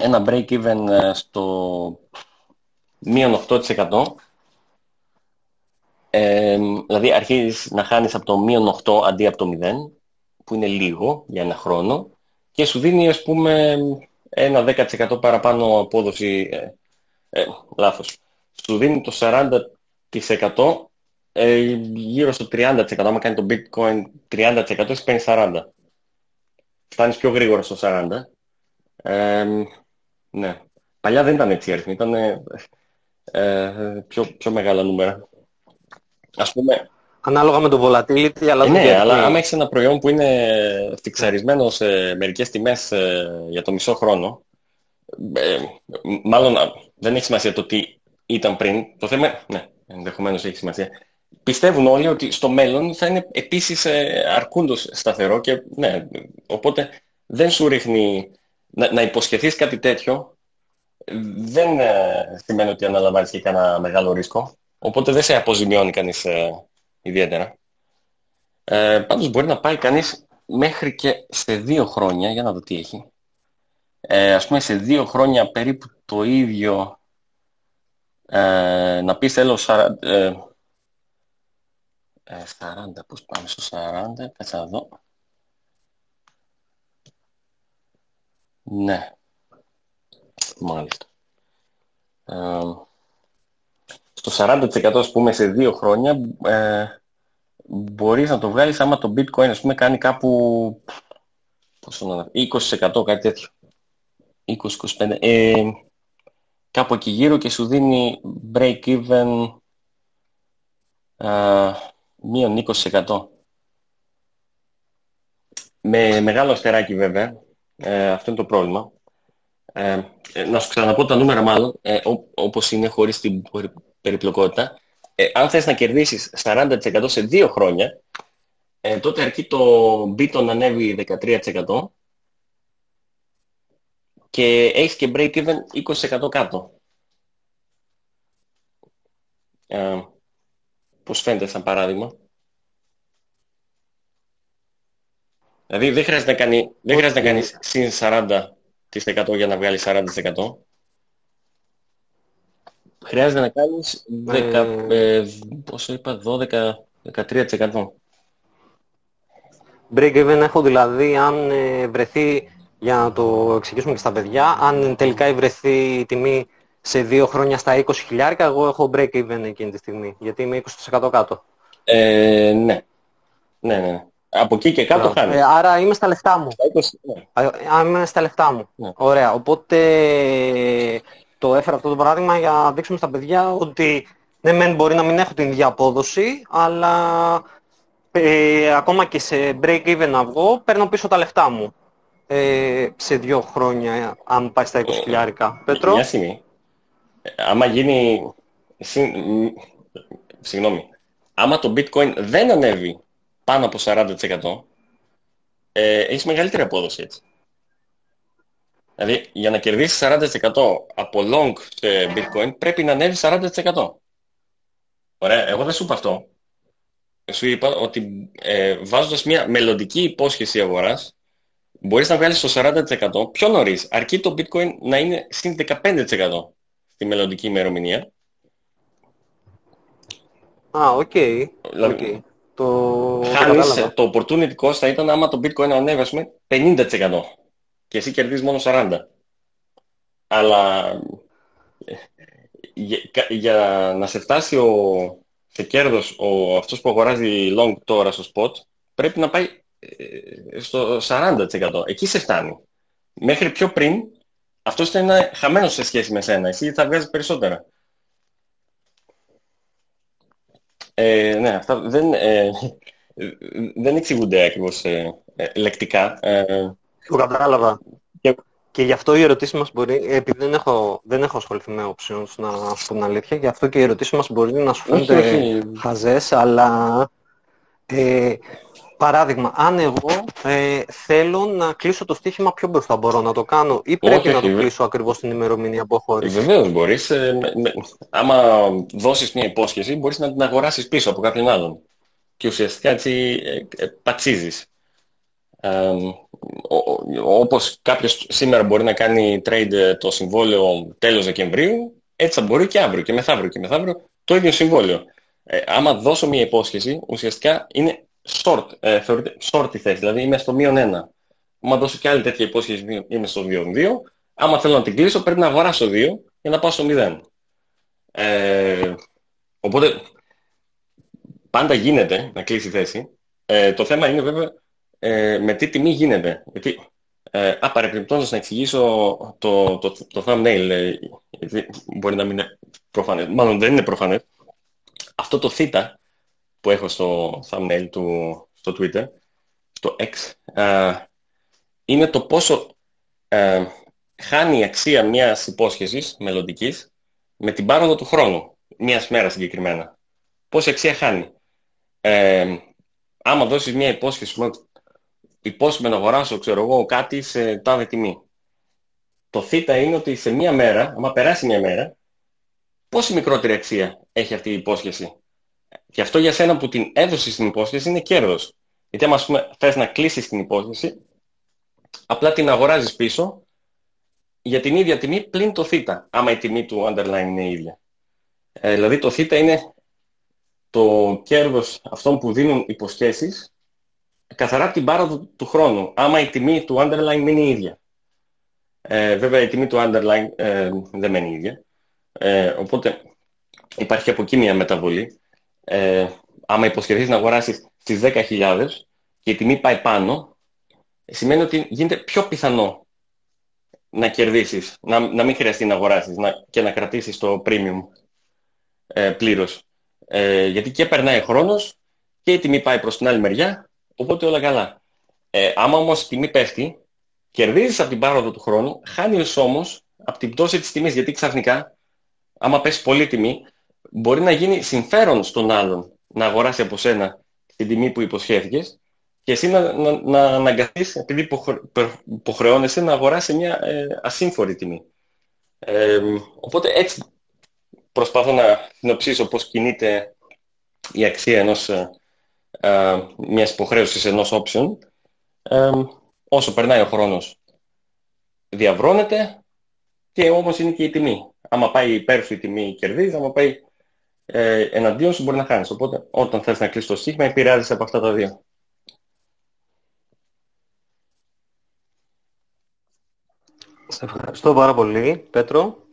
ένα break-even ε, στο μείον 8%. Ε, δηλαδή αρχίζεις να χάνεις από το μείον 8 αντί από το 0, που είναι λίγο για ένα χρόνο, και σου δίνει ας πούμε ένα 10% παραπάνω απόδοση, ε, ε, λάθος. Σου δίνει το 40% ε, γύρω στο 30%. Άμα κάνει το bitcoin 30% εσύ παίρνεις 40%. Φτάνεις πιο γρήγορα στο 40%. Ε, ναι. Παλιά δεν ήταν έτσι αριθμοί, ήταν ε, πιο, πιο μεγάλα νούμερα. Ας πούμε... Ανάλογα με το volatility, αλλά ε, Ναι, αλλά άμα έχεις ένα προϊόν που είναι φιξαρισμένο σε μερικές τιμές ε, για το μισό χρόνο, ε, μάλλον δεν έχει σημασία το τι ήταν πριν. Το θέμα, ναι, ενδεχομένως έχει σημασία. Πιστεύουν όλοι ότι στο μέλλον θα είναι επίσης ε, αρκούντος σταθερό και ναι, οπότε δεν σου ρίχνει να, να υποσχεθείς κάτι τέτοιο δεν ε, σημαίνει ότι αναλαμβάνεις και κανένα μεγάλο ρίσκο. Οπότε δεν σε αποζημιώνει κανείς ε, ιδιαίτερα. Ε, πάντως μπορεί να πάει κανείς μέχρι και σε δύο χρόνια, για να δω τι έχει. Ε, ας πούμε σε δύο χρόνια περίπου το ίδιο, ε, να πεις θέλω 40, ε, 40, πώς πάμε στο 40, κάτσε να δω. Ναι, Μάλιστα. Ε, στο 40% ας πούμε σε δύο χρόνια ε, μπορείς να το βγάλεις άμα το bitcoin ας πούμε κάνει κάπου πόσο να 20% κάτι τέτοιο. 20-25. Ε, κάπου εκεί γύρω και σου δίνει break even ε, μείον 20%. Με μεγάλο αστεράκι βέβαια. Ε, αυτό είναι το πρόβλημα. Ε, ε, να σου ξαναπώ τα νούμερα μάλλον, ε, όπως είναι χωρίς την περιπλοκότητα. Ε, αν θες να κερδίσεις 40% σε δύο χρόνια, ε, τότε αρκεί το Bitcoin να ανέβει 13% και έχεις και break even 20% κάτω. Ε, πώς φαίνεται σαν παράδειγμα; Δηλαδή δεν χρειάζεται να, κάνει, δεν χρειάζεται να κάνεις συν 40% για να βγάλεις 40%. Χρειάζεται να κάνεις 10, ε... ε, πόσο είπα, 12-13%. Break even έχω δηλαδή αν ε, βρεθεί, για να το εξηγήσουμε και στα παιδιά, αν τελικά βρεθεί η τιμή σε δύο χρόνια στα 20 χιλιάρικα, εγώ έχω break even εκείνη τη στιγμή, γιατί είμαι 20% κάτω. Ε, ναι. Ναι, ναι. Από εκεί και κάτω χάνεις. Ε, άρα είμαι στα λεφτά μου. 20, ναι. Αν είμαι στα λεφτά μου. Ναι. Ωραία. Οπότε το έφερα αυτό το παράδειγμα για να δείξουμε στα παιδιά ότι ναι, μεν μπορεί να μην έχω την ίδια απόδοση, αλλά ε, ακόμα και σε break even να βγω, παίρνω πίσω τα λεφτά μου. Ε, σε δύο χρόνια, αν πάει στα 20 χιλιάρικα. Πέτρο. Μια στιγμή. Άμα γίνει... Συ... Συγγνώμη. Άμα το bitcoin δεν ανέβει πάνω από 40%, ε, έχεις μεγαλύτερη απόδοση έτσι. Δηλαδή, για να κερδίσεις 40% από long σε bitcoin, πρέπει να ανέβεις 40%. Ωραία, εγώ δεν σου είπα αυτό. Σου είπα ότι ε, βάζοντας μια μελλοντική υπόσχεση αγοράς, μπορείς να βγάλεις το 40% πιο νωρίς, αρκεί το bitcoin να είναι συν 15% στη μελλοντική ημερομηνία. Α, OK. Okay. Δηλαδή, okay. Το... Χάνεις, το opportunity cost θα ήταν άμα το bitcoin ανέβει, ας πούμε, 50% και εσύ κερδίζεις μόνο 40%. Αλλά για, για να σε φτάσει ο, σε κέρδος ο, αυτός που αγοράζει long τώρα στο spot, πρέπει να πάει ε, στο 40%. Εκεί σε φτάνει. Μέχρι πιο πριν, αυτός θα είναι χαμένος σε σχέση με σένα. Εσύ θα βγάζεις περισσότερα. Ε, ναι, αυτά δεν, ε, δεν εξηγούνται ακριβώς ε, ε λεκτικά. Ε, το κατάλαβα. Και, και γι' αυτό η ερωτήση μας μπορεί, επειδή δεν έχω, δεν έχω ασχοληθεί με options, να σου πω την αλήθεια, γι' αυτό και η ερωτήση μας μπορεί να σου φαίνεται χαζές, αλλά ε, παράδειγμα, αν εγώ ε, θέλω να κλείσω το στοίχημα πιο μπροστά μπορώ να το κάνω ή πρέπει να το κλείσω ακριβώς την ημερομηνία που έχω ορίσει. Βεβαίως μπορείς. Ε, με, άμα δώσεις μια υπόσχεση μπορείς να την αγοράσεις πίσω από κάποιον άλλον και ουσιαστικά έτσι ε, ε, πατσίζεις. Ε, όπως κάποιος σήμερα μπορεί να κάνει trade ε, το συμβόλαιο τέλος Δεκεμβρίου, έτσι θα μπορεί και αύριο και μεθαύριο και μεθαύριο το ίδιο συμβόλαιο. Ε, άμα δώσω μια υπόσχεση, ουσιαστικά είναι short, ε, θεωρείται short η θέση, δηλαδή είμαι στο μείον ένα. Άμα δώσω και άλλη τέτοια υπόσχεση, είμαι στο μείον 2. Άμα θέλω να την κλείσω, πρέπει να αγοράσω 2 για να πάω στο 0. Ε, οπότε, πάντα γίνεται να κλείσει η θέση. Ε, το θέμα είναι βέβαια ε, με τι τιμή γίνεται; Γιατί, ε, α, παρεπιπτόντως να εξηγήσω το, το, το, thumbnail, ε, γιατί μπορεί να μην είναι προφανές, μάλλον δεν είναι προφανές. Αυτό το θ που έχω στο thumbnail του, στο Twitter, στο X, ε, είναι το πόσο ε, χάνει η αξία μιας υπόσχεσης μελλοντικής με την πάροδο του χρόνου, μιας μέρας συγκεκριμένα. Πόση αξία χάνει; Ε, άμα δώσεις μια υπόσχεση, υπόσχομαι να αγοράσω, ξέρω εγώ, κάτι σε τάδε τιμή. Το θ είναι ότι σε μια μέρα, άμα περάσει μια μέρα, πόση μικρότερη αξία έχει αυτή η υπόσχεση; Και αυτό για σένα που την έδωσες στην υπόσχεση είναι κέρδος. Γιατί άμα πούμε, θες να κλείσεις την υπόσχεση, απλά την αγοράζεις πίσω για την ίδια τιμή πλην το θ, άμα η τιμή του underline είναι ίδια. Ε, δηλαδή το θ είναι το κέρδος αυτών που δίνουν υποσχέσεις καθαρά από την πάροδο του χρόνου, άμα η τιμή του underline είναι ίδια. Ε, βέβαια η τιμή του underline ε, δεν μένει ίδια. Ε, οπότε υπάρχει από εκεί μια μεταβολή. Ε, άμα υποσχεθείς να αγοράσεις στις 10.000 και η τιμή πάει πάνω, σημαίνει ότι γίνεται πιο πιθανό να κερδίσεις, να, να μην χρειαστεί να αγοράσεις να, και να κρατήσεις το premium ε, πλήρως. Ε, γιατί και περνάει χρόνος και η τιμή πάει προς την άλλη μεριά, οπότε όλα καλά. Ε, άμα όμως η τιμή πέφτει, κερδίζεις από την πάροδο του χρόνου, χάνεις όμως από την πτώση της τιμής, γιατί ξαφνικά, άμα πέσει πολύ τιμή, μπορεί να γίνει συμφέρον στον άλλον να αγοράσει από σένα την τιμή που υποσχέθηκες και εσύ να, να, να αναγκαθείς, επειδή υποχρεώνεσαι, να αγοράσεις μια ε, ασύμφορη τιμή. Ε, οπότε έτσι προσπαθώ να συνοψίσω πώς κινείται η αξία ενός, ε, ε μιας υποχρέωσης ενός option. Ε, όσο περνάει ο χρόνος διαβρώνεται και όμως είναι και η τιμή. Άμα πάει υπέρ σου η τιμή κερδίζει, άμα πάει ε, εναντίον σου μπορεί να χάνεις. Οπότε όταν θες να κλείσεις το στίγμα επηρεάζεσαι από αυτά τα δύο. Σε ευχαριστώ πάρα πολύ. Πέτρο.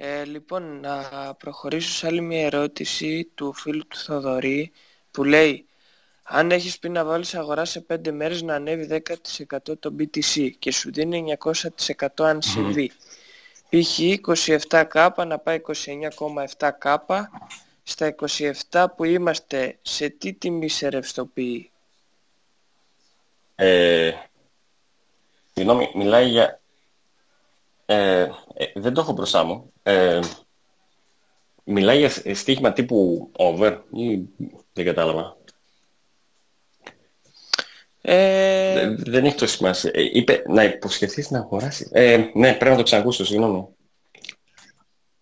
Ε, λοιπόν, να προχωρήσω σε άλλη μια ερώτηση του φίλου του Θοδωρή που λέει αν έχεις πει να βάλεις αγορά σε 5 μέρες να ανέβει 10% το BTC και σου δίνει 900% αν συμβεί. Π.χ. 27K να πάει 29,7K στα 27 που είμαστε σε τι τιμή σε ρευστοποιεί; Ε, συγγνώμη, μιλάει για... Ε, ε, δεν το έχω μπροστά μου. Ε, μιλάει για στοίχημα τύπου over ή δεν κατάλαβα. Ε... Δεν, έχει τόσο σημασία. Ε, είπε να υποσχεθείς να αγοράσει. Ε, ναι, πρέπει να το ξανακούσω, συγγνώμη.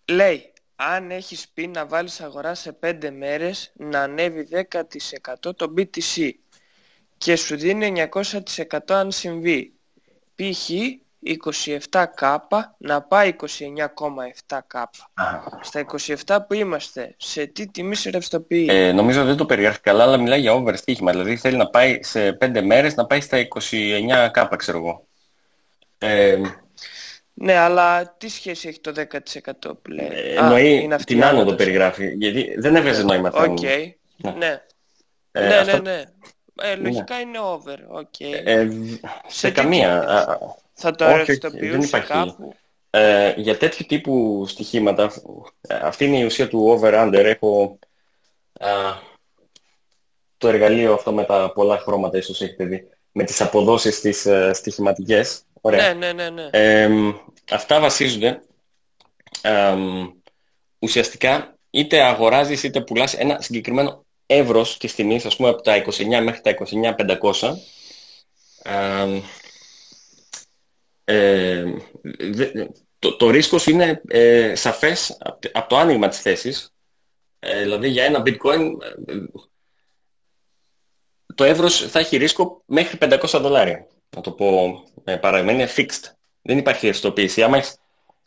Λέει, αν έχεις πει να βάλεις αγορά σε 5 μέρες να ανέβει 10% το BTC και σου δίνει 900% αν συμβεί. Π.χ. 27K να πάει 29,7K. Στα 27 που είμαστε, σε τι τιμή σε ρευστοποιεί; Ε, νομίζω δεν το περιγράφει καλά, αλλά μιλάει για over στοίχημα. Δηλαδή θέλει να πάει σε 5 μέρες να πάει στα 29K, ξέρω εγώ. Ε, ναι, αλλά τι σχέση έχει το 10% που λέει; Ε, εννοεί την άνοδο περιγράφει, γιατί δεν έβγαζε νόημα. OK, okay. ναι. Ναι, ε, ναι, αυτό... ναι, ναι. Ε, λογικά ναι. είναι over, okay. Ε, σε, σε καμία. Θα το ρευστοποιούσε κάπου. Ε, για τέτοιου τύπου στοιχήματα, ε, αυτή είναι η ουσία του over-under. Έχω α, το εργαλείο αυτό με τα πολλά χρώματα, ίσως έχετε δει, με τις αποδόσεις τις uh, στοιχηματικές. Ωραία. Ναι, ναι, ναι. Ε, αυτά βασίζονται ουσιαστικά είτε αγοράζεις είτε πουλάς ένα συγκεκριμένο εύρος της τιμής, ας πούμε από τα 29 μέχρι τα 29.500 ε, το, το ρίσκος είναι ε, σαφές από το άνοιγμα της θέσης. Ε, δηλαδή για ένα bitcoin ε, το εύρος θα έχει ρίσκο μέχρι 500 δολάρια. Να το πω ε, παραδείγμα, fixed. Δεν υπάρχει ρευστοποίηση. Άμα έχεις,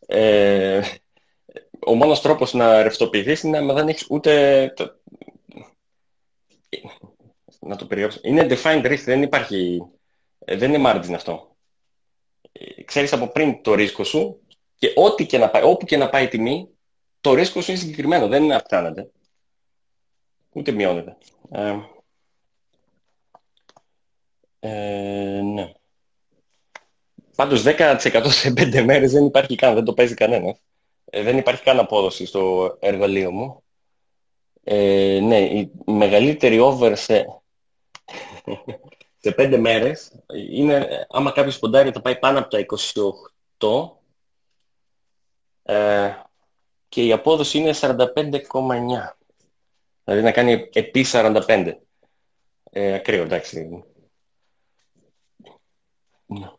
ε, ο μόνος τρόπος να ρευστοποιηθείς είναι να δεν έχεις ούτε... Το, να το περιγράψω. Είναι defined risk, δεν υπάρχει... Δεν είναι margin αυτό ξέρεις από πριν το ρίσκο σου και ό,τι και να πάει, όπου και να πάει η τιμή, το ρίσκο σου είναι συγκεκριμένο, δεν αυξάνεται. Ούτε μειώνεται. Ε, ε, ναι. Πάντως 10% σε 5 μέρες δεν υπάρχει καν, δεν το παίζει κανένας. Ε, δεν υπάρχει καν απόδοση στο εργαλείο μου. Ε, ναι, η μεγαλύτερη over σε σε πέντε μέρες είναι, άμα κάποιος ποντάρει θα πάει πάνω από τα 28 ε, και η απόδοση είναι 45,9. Δηλαδή να κάνει επί 45. Ε, ακραίο, εντάξει. Ναι.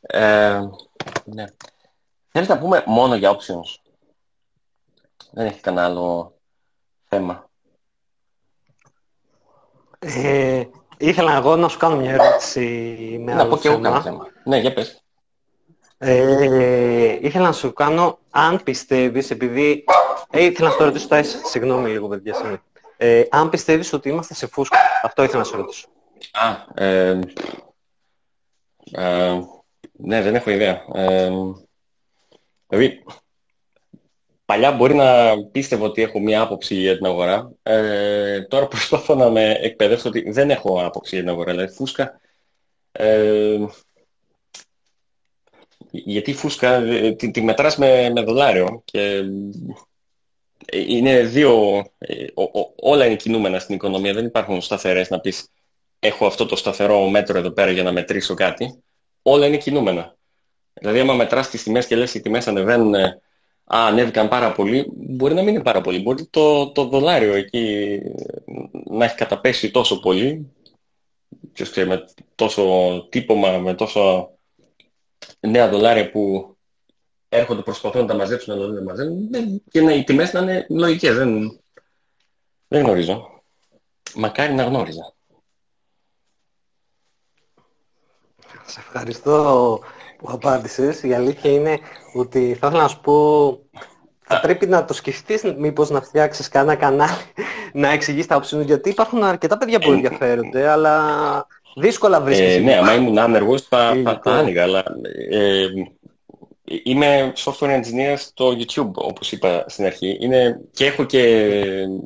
Ε, ναι. Θέλετε να πούμε μόνο για options; Δεν έχει κανένα άλλο θέμα. Ε, Ήθελα εγώ να σου κάνω μια ερώτηση με Να πω και εγώ κάνω θέμα. Ναι, για πες. Ε, ήθελα να σου κάνω αν πιστεύεις, επειδή... Ε, ήθελα να σου ρωτήσω τα συγγνώμη λίγο παιδιά, συγγνώμη. Ε, αν πιστεύεις ότι είμαστε σε φούσκα. Αυτό ήθελα να σου ρωτήσω. Α, ε, ε, ναι, δεν έχω ιδέα. Ε, δηλαδή, Παλιά μπορεί να πίστευα ότι έχω μία άποψη για την αγορά. Ε, τώρα προσπαθώ να με εκπαιδεύσω ότι δεν έχω άποψη για την αγορά. Δηλαδή φούσκα... Ε, γιατί φούσκα ε, τη, τη μετράς με, με δολάριο και ε, είναι δύο... Ε, όλα είναι κινούμενα στην οικονομία. Δεν υπάρχουν σταθερές να πεις έχω αυτό το σταθερό μέτρο εδώ πέρα για να μετρήσω κάτι. Όλα είναι κινούμενα. Δηλαδή άμα μετράς τις τιμές και λες οι τιμές ανεβαίνουν Α, ανέβηκαν πάρα πολύ. Μπορεί να μην είναι πάρα πολύ. Μπορεί το, το δολάριο εκεί να έχει καταπέσει τόσο πολύ. Ποιος ξέρει, με τόσο τύπομα, με τόσο νέα δολάρια που έρχονται, προσπαθούν να τα μαζέψουν, να τα μαζέψουν και να, οι τιμές να είναι λογικές. Δεν, δεν γνωρίζω. Μακάρι να γνώριζα. Σε ευχαριστώ που απάντησες. Η αλήθεια είναι ότι θα ήθελα να σου πω θα πρέπει να το σκεφτείς μήπως να φτιάξεις κανένα κανάλι να εξηγείς τα όψη γιατί υπάρχουν αρκετά παιδιά που ενδιαφέρονται αλλά δύσκολα βρίσκεις. Ε, ναι, άμα ήμουν άνεργος θα, θα, θα άνοιγα αλλά ε, είμαι software engineer στο YouTube όπως είπα στην αρχή είναι, και έχω και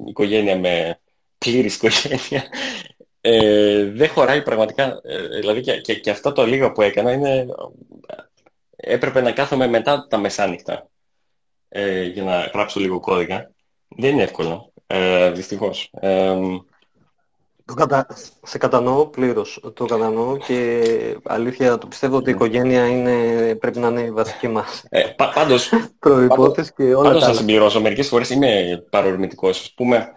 οικογένεια με πλήρης οικογένεια ε, δεν χωράει πραγματικά, ε, δηλαδή και, και, και, αυτά το λίγα που έκανα είναι, έπρεπε να κάθομαι μετά τα μεσάνυχτα ε, για να γράψω λίγο κώδικα. Δεν είναι εύκολο, ε, δυστυχώς. Ε, το κατα... Σε κατανοώ πλήρως, το κατανοώ και αλήθεια το πιστεύω ότι η οικογένεια είναι, πρέπει να είναι η βασική μας ε, πα, πάντως, προϋπόθεση και όλα πάντως θα συμπληρώσω, μερικές φορές είμαι παρορμητικός. Ας πούμε,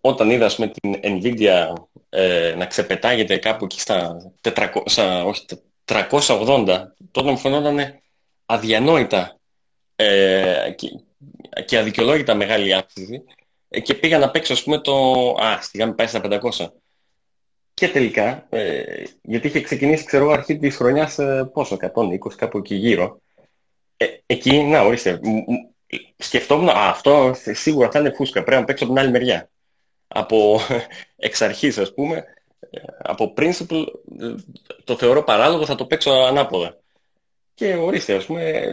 όταν είδα με την Nvidia ε, να ξεπετάγεται κάπου εκεί στα 400, όχι, 380, τότε μου φαινόταν αδιανόητα ε, και, και αδικαιολόγητα μεγάλη αύξηση ε, και πήγα να παίξω ας πούμε το... Α, στη γάμη πάει στα 500. Και τελικά, ε, γιατί είχε ξεκινήσει ξέρω αρχή της χρονιάς ε, πόσο, 120 κάπου εκεί γύρω. Ε, εκεί, να ορίστε, σκεφτόμουν, α, αυτό σίγουρα θα είναι φούσκα, πρέπει να παίξω από την άλλη μεριά από εξ αρχής ας πούμε, από principle το θεωρώ παράλογο, θα το παίξω ανάποδα. Και ορίστε, ας πούμε,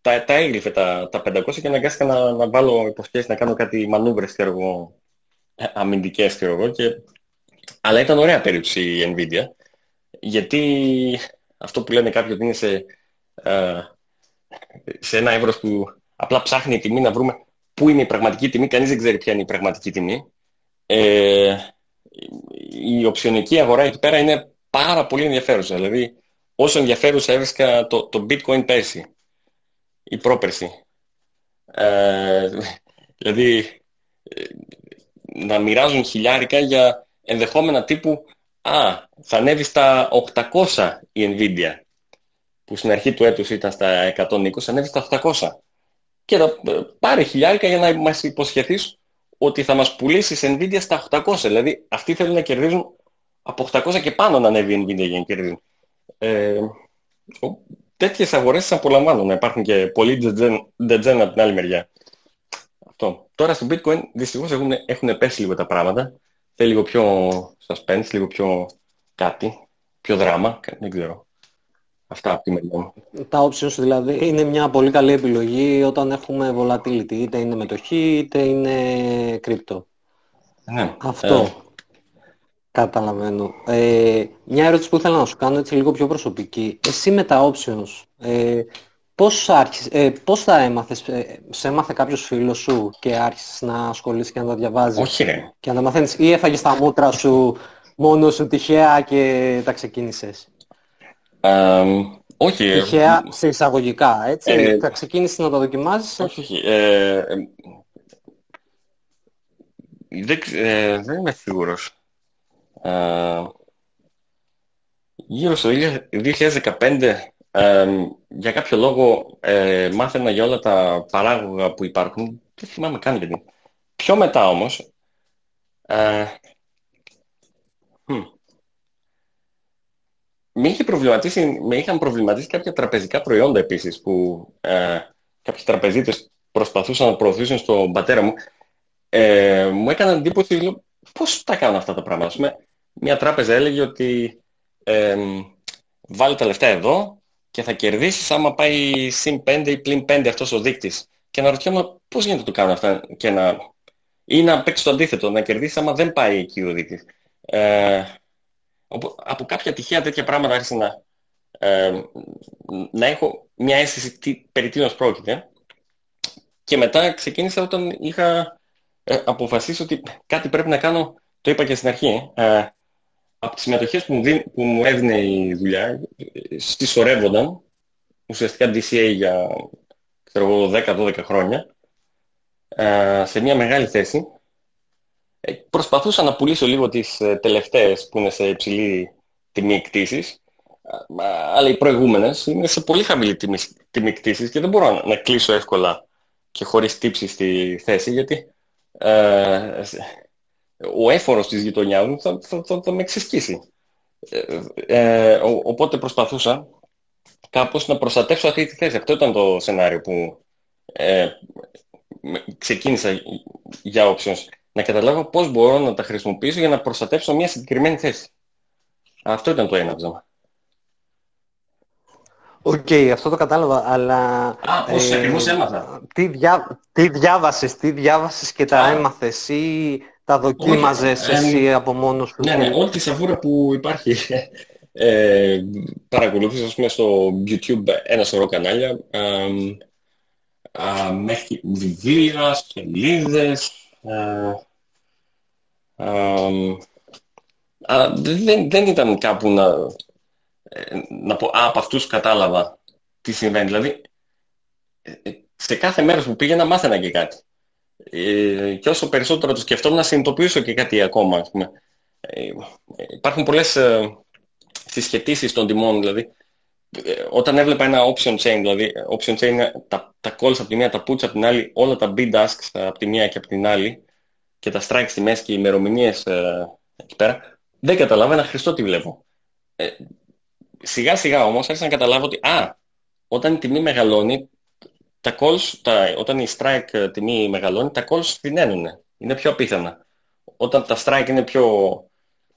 τα, τα έγλυφε τα, τα 500 και αναγκάστηκα να, να βάλω υποσχέσεις, να κάνω κάτι μανούβρες και εγώ, αμυντικές και εγώ. Και... Αλλά ήταν ωραία περίπτωση η Nvidia, γιατί αυτό που λένε κάποιοι ότι είναι σε, σε ένα εύρος που απλά ψάχνει η τιμή να βρούμε πού είναι η πραγματική τιμή, κανείς δεν ξέρει ποια είναι η πραγματική τιμή. Ε, η οψιονική αγορά εκεί πέρα είναι πάρα πολύ ενδιαφέρουσα. Δηλαδή, όσο ενδιαφέρουσα έβρισκα το, το bitcoin πέρσι, η πρόπερση. Ε, δηλαδή, ε, να μοιράζουν χιλιάρικα για ενδεχόμενα τύπου «Α, θα ανέβει στα 800 η Nvidia» που στην αρχή του έτους ήταν στα 120, ανέβει στα 800 και θα ε, πάρει χιλιάρικα για να μας υποσχεθείς ότι θα μας πουλήσεις Nvidia στα 800. Δηλαδή αυτοί θέλουν να κερδίζουν από 800 και πάνω να ανέβει η Nvidia για να κερδίζουν. Ε, τέτοιες αγορές απολαμβάνω να υπάρχουν και πολλοί ντετζέν από την άλλη μεριά. Αυτό. Τώρα στο bitcoin δυστυχώς έχουν, έχουν πέσει λίγο τα πράγματα. Θέλει λίγο πιο suspense, λίγο πιο κάτι, πιο δράμα, δεν ξέρω. Αυτά από τη μεριά Τα options δηλαδή είναι μια πολύ καλή επιλογή όταν έχουμε volatility, είτε είναι μετοχή είτε είναι κρυπτο. Ναι. Αυτό. Ε. Καταλαβαίνω. Ε, μια ερώτηση που ήθελα να σου κάνω έτσι λίγο πιο προσωπική. Εσύ με τα options, ε, πώς, άρχισες, ε, πώς τα έμαθες, ε, σε έμαθε κάποιος φίλος σου και άρχισες να ασχολείσαι και να τα διαβάζεις; Όχι ρε. Και να τα μαθαίνεις ή έφαγες τα μούτρα σου μόνο σου τυχαία και τα ξεκίνησες; Όχι. Ε, Τυχαία σε εισαγωγικά, έτσι. Ε, θα ξεκίνησε να το δοκιμάζεις. Όχι, όχι; Ε, δεν, δεν είμαι σίγουρος. γύρω στο 2015 για κάποιο λόγο ε, μάθαινα για όλα τα παράγωγα που υπάρχουν. Δεν θυμάμαι καν γιατί. Πιο μετά όμως, με, είχε προβληματίσει, με είχαν προβληματίσει κάποια τραπεζικά προϊόντα επίσης που ε, κάποιοι τραπεζίτες προσπαθούσαν να προωθήσουν στον πατέρα μου. Ε, μου έκαναν εντύπωση, λέω, πώς τα κάνω αυτά τα πράγματα. Πούμε, μια τράπεζα έλεγε ότι ε, βάλε τα λεφτά εδώ και θα κερδίσεις άμα πάει συν 5 ή πλην 5 αυτός ο δείκτης. Και να ρωτιόμαι πώς γίνεται να το κάνω αυτά και να... ή να παίξει το αντίθετο, να κερδίσεις άμα δεν πάει εκεί ο δείκτης. Ε, από κάποια τυχαία τέτοια πράγματα άρχισα να, ε, να έχω μια αίσθηση τι, περί τίνος πρόκειται. Και μετά ξεκίνησα όταν είχα ε, αποφασίσει ότι κάτι πρέπει να κάνω, το είπα και στην αρχή, ε, από τις συμμετοχές που μου, που μου έδινε η δουλειά, συσσωρεύονταν, ουσιαστικά DCA για ξέρω 10-12 χρόνια, ε, σε μια μεγάλη θέση. Ε, προσπαθούσα να πουλήσω λίγο τις ε, τελευταίες που είναι σε υψηλή τιμή εκτίσεις, αλλά οι προηγούμενες είναι σε πολύ χαμηλή τιμή, τιμή εκτίσεις και δεν μπορώ να, κλείσω εύκολα και χωρίς τύψη στη θέση, γιατί ε, ο έφορος της γειτονιάς μου θα, θα, θα, θα με εξασκήσει. Ε, ε, οπότε προσπαθούσα κάπως να προστατεύσω αυτή τη θέση. Αυτό ήταν το σενάριο που ε, ξεκίνησα για options. Να καταλάβω πώς μπορώ να τα χρησιμοποιήσω για να προστατεύσω μια συγκεκριμένη θέση. Αυτό ήταν το ένα ψάμα. OK, okay, αυτό το κατάλαβα, αλλά... Α, πώς ε, ακριβώς έμαθα. Τι, διά, τι διάβασες, τι διάβασες και τα έμαθες ή τα δοκίμαζες εσύ από μόνος σου; Ναι, ναι, όλη τη σαβούρα που υπάρχει ε, παρακολούθησα ας πούμε στο YouTube ένα σωρό κανάλια ε, ε, μέχρι βιβλία, σελίδες ε, ε, δεν, δεν ήταν κάπου να, να πω α, από αυτούς κατάλαβα τι συμβαίνει δηλαδή σε κάθε μέρος που πήγαινα μάθαινα και κάτι. Ε, και όσο περισσότερο το σκεφτόμουν να συνειδητοποιήσω και κάτι ακόμα ας πούμε. Ε, υπάρχουν πολλές ε, συσχετήσεις των τιμών, δηλαδή. Ε, όταν έβλεπα ένα option chain, δηλαδή option chain είναι τα, τα calls από τη μία, τα puts από την άλλη, όλα τα bid asks από τη μία και από την άλλη και τα strikes στη μέση και οι ημερομηνίες ε, εκεί πέρα, δεν καταλάβαινα χριστό τι βλέπω. Ε, σιγά σιγά όμως άρχισα να καταλάβω ότι α, όταν η τιμή μεγαλώνει, τα calls, τα, όταν η strike τιμή μεγαλώνει, τα calls φθηναίνουν. Είναι πιο απίθανα. Όταν τα strike είναι πιο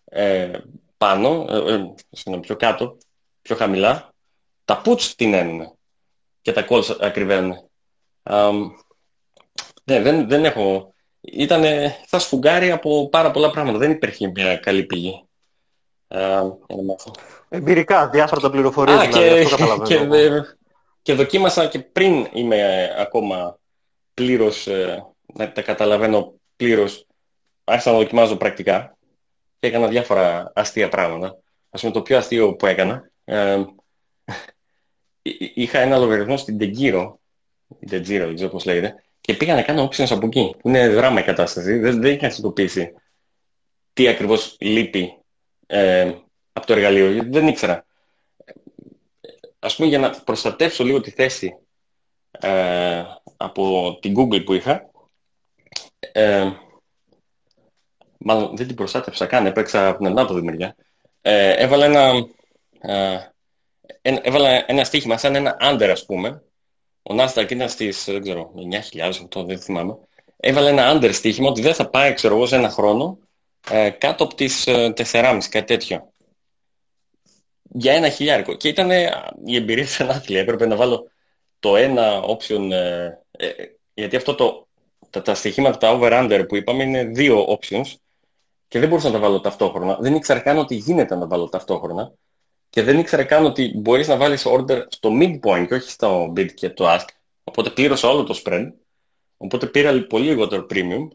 ε, πάνω, ε, ε, πιο κάτω, πιο χαμηλά, τα puts τειναίνουν και τα calls ακριβένουν. ναι, δεν, δεν έχω... Ήταν, θα σφουγγάρει από πάρα πολλά πράγματα. Δεν υπήρχε μια καλή πηγή. Εμπειρικά, διάφορα τα πληροφορίες. Α, δηλαδή, και, και, και, δοκίμασα και πριν είμαι ακόμα πλήρως, ε, να τα καταλαβαίνω πλήρως, άρχισα να δοκιμάζω πρακτικά και έκανα διάφορα αστεία πράγματα. Ας πούμε το πιο αστείο που έκανα, ε, είχα ένα λογαριασμό στην Degiro, Degiro, δεν ξέρω πώς λέγεται, και πήγα να κάνω options από εκεί. Είναι δράμα η κατάσταση, δεν, δεν είχα συνειδητοποιήσει τι ακριβώς λείπει ε, από το εργαλείο, δεν ήξερα. Ας πούμε για να προστατεύσω λίγο τη θέση ε, από την Google που είχα, ε, μάλλον δεν την προστάτευσα καν, έπαιξα από την ανάποδη μεριά, ε, έβαλα ένα, ε, έβαλα ένα στοίχημα σαν ένα under ας πούμε, ο Nasdaq ήταν στις, δεν ξέρω, 9.000, αυτό δεν θυμάμαι, έβαλα ένα under στοίχημα ότι δεν θα πάει, ξέρω εγώ, σε ένα χρόνο ε, κάτω από τις 4,5, ε, κάτι τέτοιο. Για ένα χιλιάρικο. Και ήταν η εμπειρία σαν άθλια. Έπρεπε να βάλω το ένα option, ε, ε, γιατί αυτό το, τα, τα στοιχήματα, τα over-under που είπαμε είναι δύο options και δεν μπορούσα να τα βάλω ταυτόχρονα. Δεν ήξερα καν ότι γίνεται να τα βάλω ταυτόχρονα και δεν ήξερα καν ότι μπορείς να βάλεις order στο midpoint και όχι στο bid και το ask. Οπότε πλήρωσα όλο το spread. Οπότε πήρα πολύ λιγότερο premium.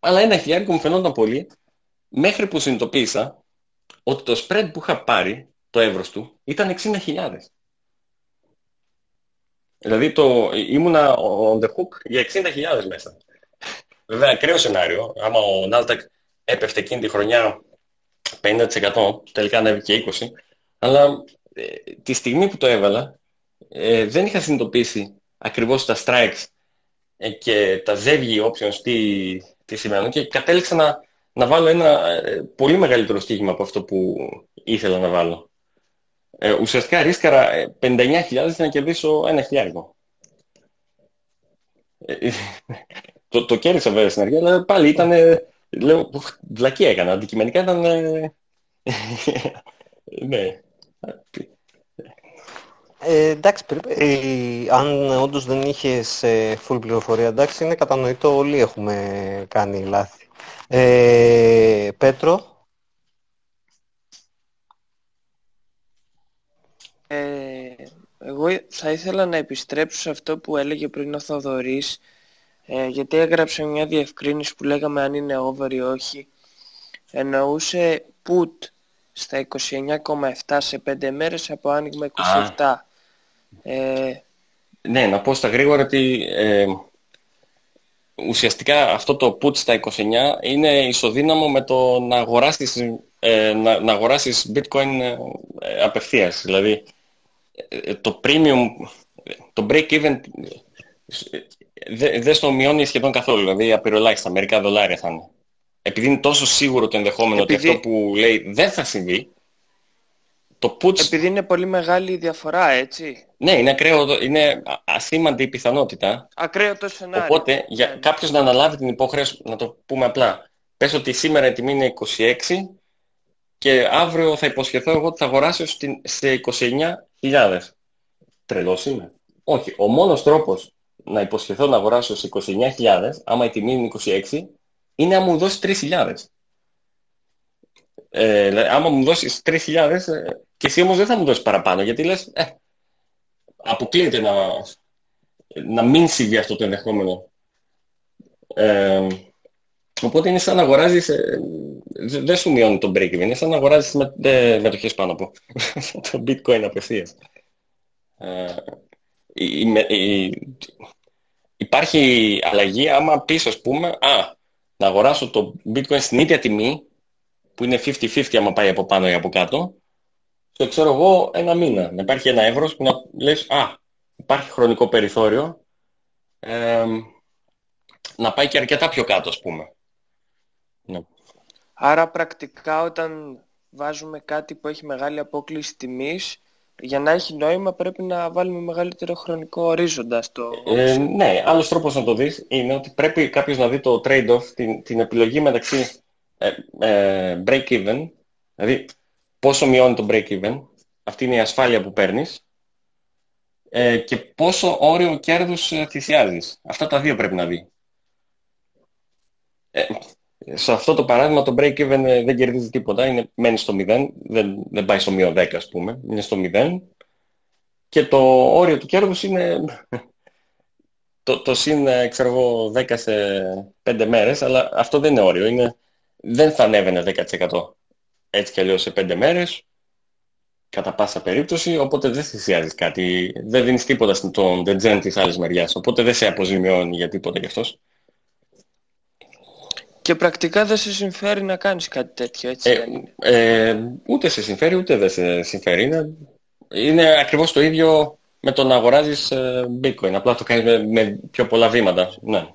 Αλλά ένα χιλιάρικο μου φαινόταν πολύ μέχρι που συνειδητοποίησα ότι το spread που είχα πάρει, το εύρος του, ήταν 60.000. Δηλαδή το, ήμουνα on the hook για 60.000 μέσα. Βέβαια, ακραίο σενάριο. Άμα ο Nasdaq έπεφτε εκείνη τη χρονιά 50%, τελικά ανέβηκε 20%, αλλά ε, τη στιγμή που το έβαλα ε, δεν είχα συνειδητοποιήσει ακριβώς τα strikes ε, και τα ζεύγη options τι, τι σημαίνουν και κατέληξα να, να βάλω ένα ε, πολύ μεγαλύτερο στοίχημα από αυτό που ήθελα να βάλω. Ε, ουσιαστικά ρίσκαρα 59.000 για να κερδίσω ένα χιλιάρικο. το, το κέρδισα βέβαια στην αρχή, αλλά πάλι ήταν Λέω, βλακία έκανα. Αντικειμενικά ήταν... Ε, ναι. Ε, εντάξει, ε, αν όντως δεν είχες ε, full πληροφορία, εντάξει, είναι κατανοητό, όλοι έχουμε κάνει λάθη. Ε, Πέτρο; Ε, εγώ θα ήθελα να επιστρέψω σε αυτό που έλεγε πριν ο Θοδωρής ε, γιατί έγραψε μια διευκρίνηση που λέγαμε αν είναι over ή όχι. Εννοούσε put στα 29,7 σε 5 μέρες από άνοιγμα 27. Ε, Ναι, να πω στα γρήγορα ότι ε, ουσιαστικά αυτό το put στα 29 είναι ισοδύναμο με το να αγοράσεις, ε, να, να αγοράσεις bitcoin ε, ε απευθείας. Δηλαδή ε, το premium, το break even δεν δε στο μειώνει σχεδόν καθόλου. Δηλαδή απειροελάχιστα, μερικά δολάρια θα είναι. Επειδή είναι τόσο σίγουρο το ενδεχόμενο Επειδή... ότι αυτό που λέει δεν θα συμβεί, το puts... Επειδή είναι πολύ μεγάλη η διαφορά, έτσι. Ναι, είναι, ακραίο, είναι ασήμαντη η πιθανότητα. Ακραίο το σενάριο. Οπότε, για ναι. κάποιος να αναλάβει την υποχρέωση, να το πούμε απλά, πες ότι σήμερα η τιμή είναι 26 και αύριο θα υποσχεθώ εγώ ότι θα αγοράσω σε 29.000. Τρελός είμαι. Όχι. Ο μόνος τρόπος να υποσχεθώ να αγοράσω σε 29.000, άμα η τιμή είναι 26, είναι να μου δώσεις 3.000. Ε, άμα μου δώσεις 3.000 ε, και εσύ όμως δεν θα μου δώσεις παραπάνω γιατί λες ε, αποκλείεται να, να μην συμβεί αυτό το ενδεχόμενο. Ε, οπότε είναι σαν να αγοράζεις, ε, δεν σου μειώνει το break even, είναι σαν να αγοράζεις με, ε, μετοχές πάνω από το bitcoin απευθείας. Ε, η, η, υπάρχει αλλαγή άμα πεις ας πούμε, α, να αγοράσω το bitcoin στην ίδια τιμή, που είναι 50-50 άμα πάει από πάνω ή από κάτω, και ξέρω εγώ ένα μήνα. Να υπάρχει ένα εύρος που να λες, α, υπάρχει χρονικό περιθώριο, ε, να πάει και αρκετά πιο κάτω, ας πούμε. Ναι. Άρα πρακτικά όταν βάζουμε κάτι που έχει μεγάλη απόκληση τιμής, για να έχει νόημα πρέπει να βάλουμε μεγαλύτερο χρονικό ορίζοντα στο... Ε, ναι, άλλος τρόπος να το δεις είναι ότι πρέπει κάποιος να δει το trade-off, την, την επιλογή μεταξύ ε, ε, break-even, δηλαδή πόσο μειώνει το break-even, αυτή είναι η ασφάλεια που παίρνεις, ε, και πόσο όριο κέρδους ε, θυσιάζεις. Αυτά τα δύο πρέπει να δει. Ε, σε αυτό το παράδειγμα το break-even ε, δεν κερδίζει τίποτα, είναι, μένει στο 0, δεν, δεν πάει στο μείον 10 ας πούμε, είναι στο 0 και το όριο του κέρδους είναι το, το συν, ε, ξέρω εγώ, 10 σε 5 μέρες, αλλά αυτό δεν είναι όριο, είναι, δεν θα ανέβαινε 10% έτσι κι αλλιώς σε 5 μέρες, κατά πάσα περίπτωση, οπότε δεν θυσιάζεις κάτι, δεν δίνεις τίποτα στον degen της άλλης μεριάς, οπότε δεν σε αποζημιώνει για τίποτα γι' αυτός. Και πρακτικά δεν σε συμφέρει να κάνεις κάτι τέτοιο, έτσι ε, ε, ούτε σε συμφέρει, ούτε δεν σε συμφέρει. Είναι, είναι ακριβώς το ίδιο με το να αγοράζεις ε, bitcoin. Απλά το κάνεις με, πιο πολλά βήματα. Ναι.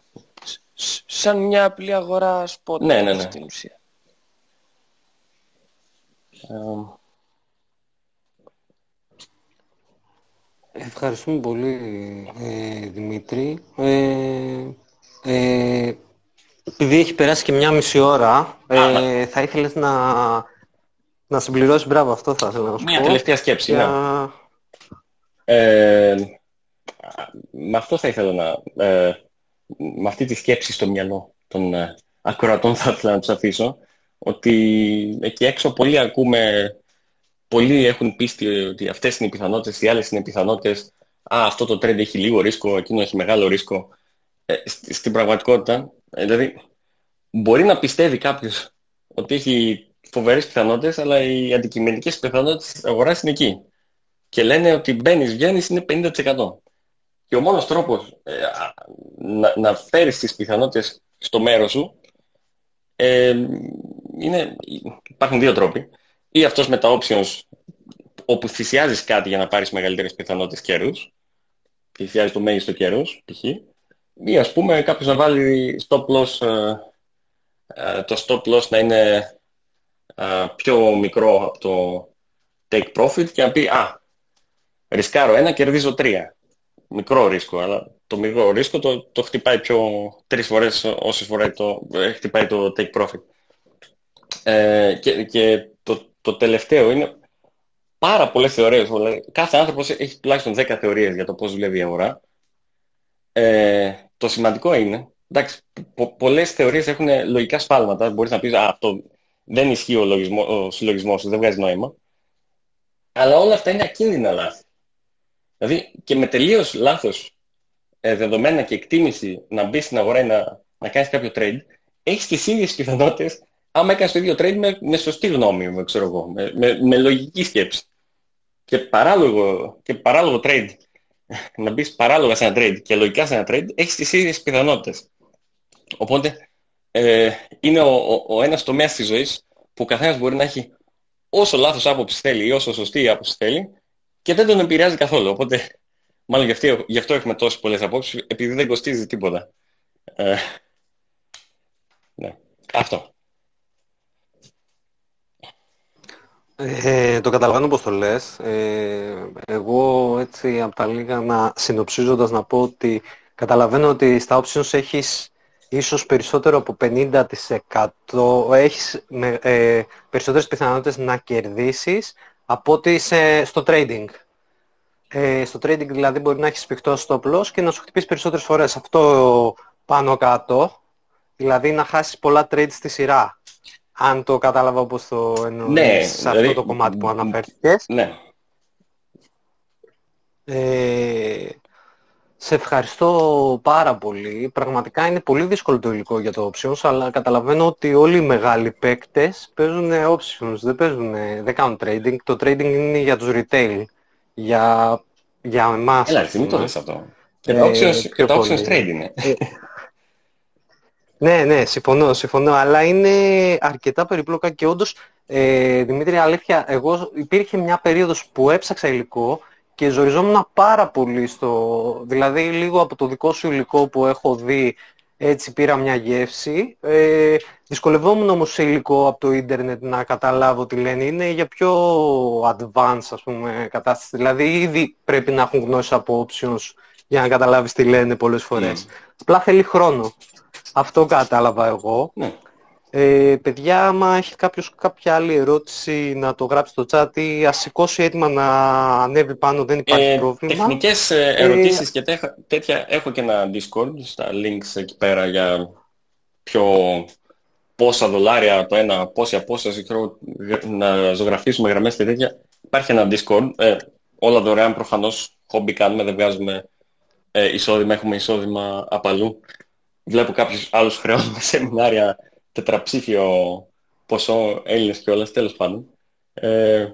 Σαν μια απλή αγορά spot ναι, ναι, ναι. στην ουσία. Ευχαριστούμε πολύ, ε, Δημήτρη. Ε, ε, επειδή έχει περάσει και μια μισή ώρα, ε, θα ήθελες να, να συμπληρώσεις, μπράβο, αυτό θα ήθελα να σου μια πω. Μια τελευταία σκέψη, ναι. Ε, με αυτό θα ήθελα να... Ε, με αυτή τη σκέψη στο μυαλό των ε, ακροατών θα ήθελα να τους αφήσω, ότι εκεί έξω πολλοί ακούμε, πολλοί έχουν πίστη ότι αυτές είναι οι πιθανότητες, οι άλλες είναι οι πιθανότητες, α, αυτό το trend έχει λίγο ρίσκο, εκείνο έχει μεγάλο ρίσκο. Ε, στην πραγματικότητα, ε, δηλαδή, μπορεί να πιστεύει κάποιος ότι έχει φοβερές πιθανότητες, αλλά οι αντικειμενικές πιθανότητες της αγοράς είναι εκεί. Και λένε ότι μπαίνεις, βγαίνεις, είναι 50%. Και ο μόνος τρόπος ε, να, να φέρεις τις πιθανότητες στο μέρος σου ε, είναι, υπάρχουν δύο τρόποι. Ή αυτός με τα options όπου θυσιάζεις κάτι για να πάρεις μεγαλύτερες πιθανότητες κέρδους, θυσιάζεις το μέγιστο κέρδος, π.χ ή ας πούμε κάποιος να βάλει stop loss, ε, ε, το stop loss να είναι ε, πιο μικρό από το take profit και να πει «Α, ρισκάρω ένα, κερδίζω τρία». Μικρό ρίσκο, αλλά το μικρό ρίσκο το, το χτυπάει πιο τρεις φορές όσες φορές το χτυπάει το take profit. Ε, και και το, το τελευταίο είναι πάρα πολλές θεωρίες. Κάθε άνθρωπος έχει τουλάχιστον 10 θεωρίες για το πώς δουλεύει η αγορά. Ε, το σημαντικό είναι, εντάξει, πο, πολλές θεωρίες έχουν λογικά σφάλματα. Μπορείς να πεις, α, αυτό δεν ισχύει ο, λογισμό, ο συλλογισμός σου, δεν βγάζει νόημα. Αλλά όλα αυτά είναι ακίνδυνα λάθη. Δηλαδή και με τελείως λάθος ε, δεδομένα και εκτίμηση να μπεις στην αγορά ή να, να κάνεις κάποιο trade, έχεις τις ίδιες πιθανότητες άμα έκανες το ίδιο trade με, με σωστή γνώμη, με, ξέρω εγώ, με, με, με λογική σκέψη. Και παράλογο, και παράλογο trade να μπεις παράλογα σε ένα trade και λογικά σε ένα trade, έχεις τις ίδιες πιθανότητες. Οπότε ε, είναι ο, ο, ο ένας τομέας της ζωής που ο καθένας μπορεί να έχει όσο λάθος άποψη θέλει ή όσο σωστή άποψη θέλει και δεν τον επηρεάζει καθόλου. Οπότε, μάλλον γι' αυτό, γι αυτό έχουμε τόσες πολλές απόψεις, επειδή δεν κοστίζει τίποτα. Ε, ναι, αυτό. Ε, το καταλαβαίνω πώς το λες. Ε, εγώ έτσι από τα λίγα να συνοψίζοντας να πω ότι καταλαβαίνω ότι στα options έχεις ίσως περισσότερο από 50% έχεις με, ε, περισσότερες πιθανότητες να κερδίσεις από ότι στο trading. Ε, στο trading δηλαδή μπορεί να έχεις πηχτό στο loss και να σου χτυπήσει περισσότερες φορές. Αυτό πάνω κάτω, δηλαδή να χάσεις πολλά trades στη σειρά. Αν το κατάλαβα όπως το εννοείς Ναι, σε αυτό δηλαδή- το κομμάτι που αναφέρθηκες. Ναι. Ε, σε ευχαριστώ πάρα πολύ. Πραγματικά είναι πολύ δύσκολο το υλικό για το options, αλλά καταλαβαίνω ότι όλοι οι μεγάλοι παίκτες παίζουν options, δεν, παίζουν, δεν κάνουν trading. Το trading είναι για τους retail, για, για εμάς. Έλα, ας εσύ μην το πούμε. λες αυτό. Και Ε, τα options, και πιο τα πολύ. options trade είναι. Ναι, ναι, συμφωνώ, συμφωνώ, αλλά είναι αρκετά περίπλοκα και όντως, ε, Δημήτρη, αλήθεια, εγώ υπήρχε μια περίοδος που έψαξα υλικό και ζοριζόμουν πάρα πολύ στο, δηλαδή λίγο από το δικό σου υλικό που έχω δει, έτσι πήρα μια γεύση. Ε, δυσκολευόμουν όμως σε υλικό από το ίντερνετ να καταλάβω τι λένε. Είναι για πιο advanced, ας πούμε, κατάσταση. Δηλαδή ήδη πρέπει να έχουν γνώση από options για να καταλάβεις τι λένε πολλές φορές. Απλά θέλει χρόνο. Αυτό κατάλαβα εγώ. Ναι. Ε, παιδιά, άμα έχει κάποιος κάποια άλλη ερώτηση να το γράψει στο chat ή ας σηκώσει έτοιμα να ανέβει πάνω, δεν υπάρχει Ε, πρόβλημα. τεχνικές ε, ερωτήσεις και τέχα- τέτοια έχω και ένα Discord στα links εκεί πέρα για πιο πόσα δολάρια το ένα, πόση απόσταση ξέρω, γ- να ζωγραφίσουμε γραμμές και τέτοια. Υπάρχει ένα Discord, ε, όλα δωρεάν προφανώς, χόμπι κάνουμε, δεν βγάζουμε ε, εισόδημα, έχουμε εισόδημα απ' αλλού. Βλέπω κάποιους άλλους χρεώνουν σεμινάρια τετραψήφιο ποσό Έλληνες και όλα, τέλος πάντων. Ε,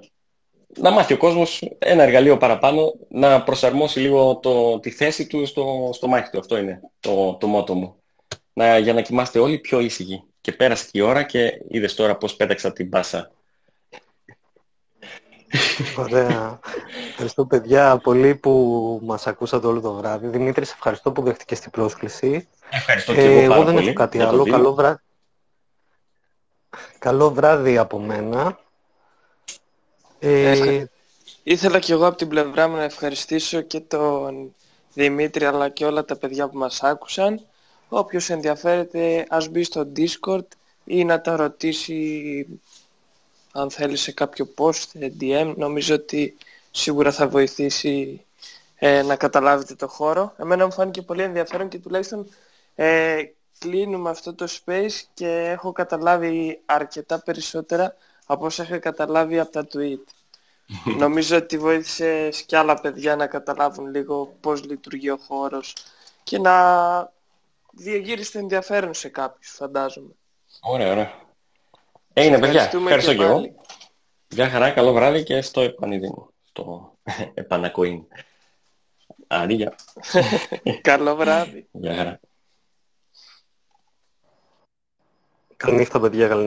να μάθει ο κόσμος ένα εργαλείο παραπάνω, να προσαρμόσει λίγο το, τη θέση του στο, στο μάχη του. Αυτό είναι το, το μότο μου. Να, για να κοιμάστε όλοι πιο ήσυχοι. Και πέρασε και η ώρα και είδες τώρα πώς πέταξα την πάσα. Ωραία. Ευχαριστώ παιδιά πολύ που μας ακούσατε όλο το βράδυ. Δημήτρη, σε ευχαριστώ που δέχτηκες την πρόσκληση. Ευχαριστώ και Ε, εγώ πάρα εγώ δεν πολύ έχω κάτι για το άλλο. βήμα. Καλό βράδυ. Καλό βράδυ από μένα. Ε, Ευχα- Ήθελα και εγώ από την πλευρά μου να ευχαριστήσω και τον Δημήτρη αλλά και όλα τα παιδιά που μας άκουσαν. Όποιος ενδιαφέρεται ας μπει στο Discord ή να τα ρωτήσει αν θέλεις σε κάποιο post, ε, DM. Νομίζω ότι σίγουρα θα βοηθήσει ε, να καταλάβετε το χώρο. Εμένα μου φάνηκε πολύ ενδιαφέρον και τουλάχιστον ε, κλείνουμε αυτό το space και έχω καταλάβει αρκετά περισσότερα από όσα είχα καταλάβει από τα tweet. Νομίζω ότι βοήθησε και άλλα παιδιά να καταλάβουν λίγο πώς λειτουργεί ο χώρος και να διαγύρισε το ενδιαφέρον σε κάποιους, φαντάζομαι. Ωραία, ωραία. Έγινε παιδιά. Ευχαριστούμε Ευχαριστώ και και εγώ. πάλι. Γεια χαρά, καλό βράδυ και στο επανειδήμο. Στο επανακοήν. Αντί, Καλό βράδυ. Γεια χαρά. Καλή νύχτα παιδιά, καλή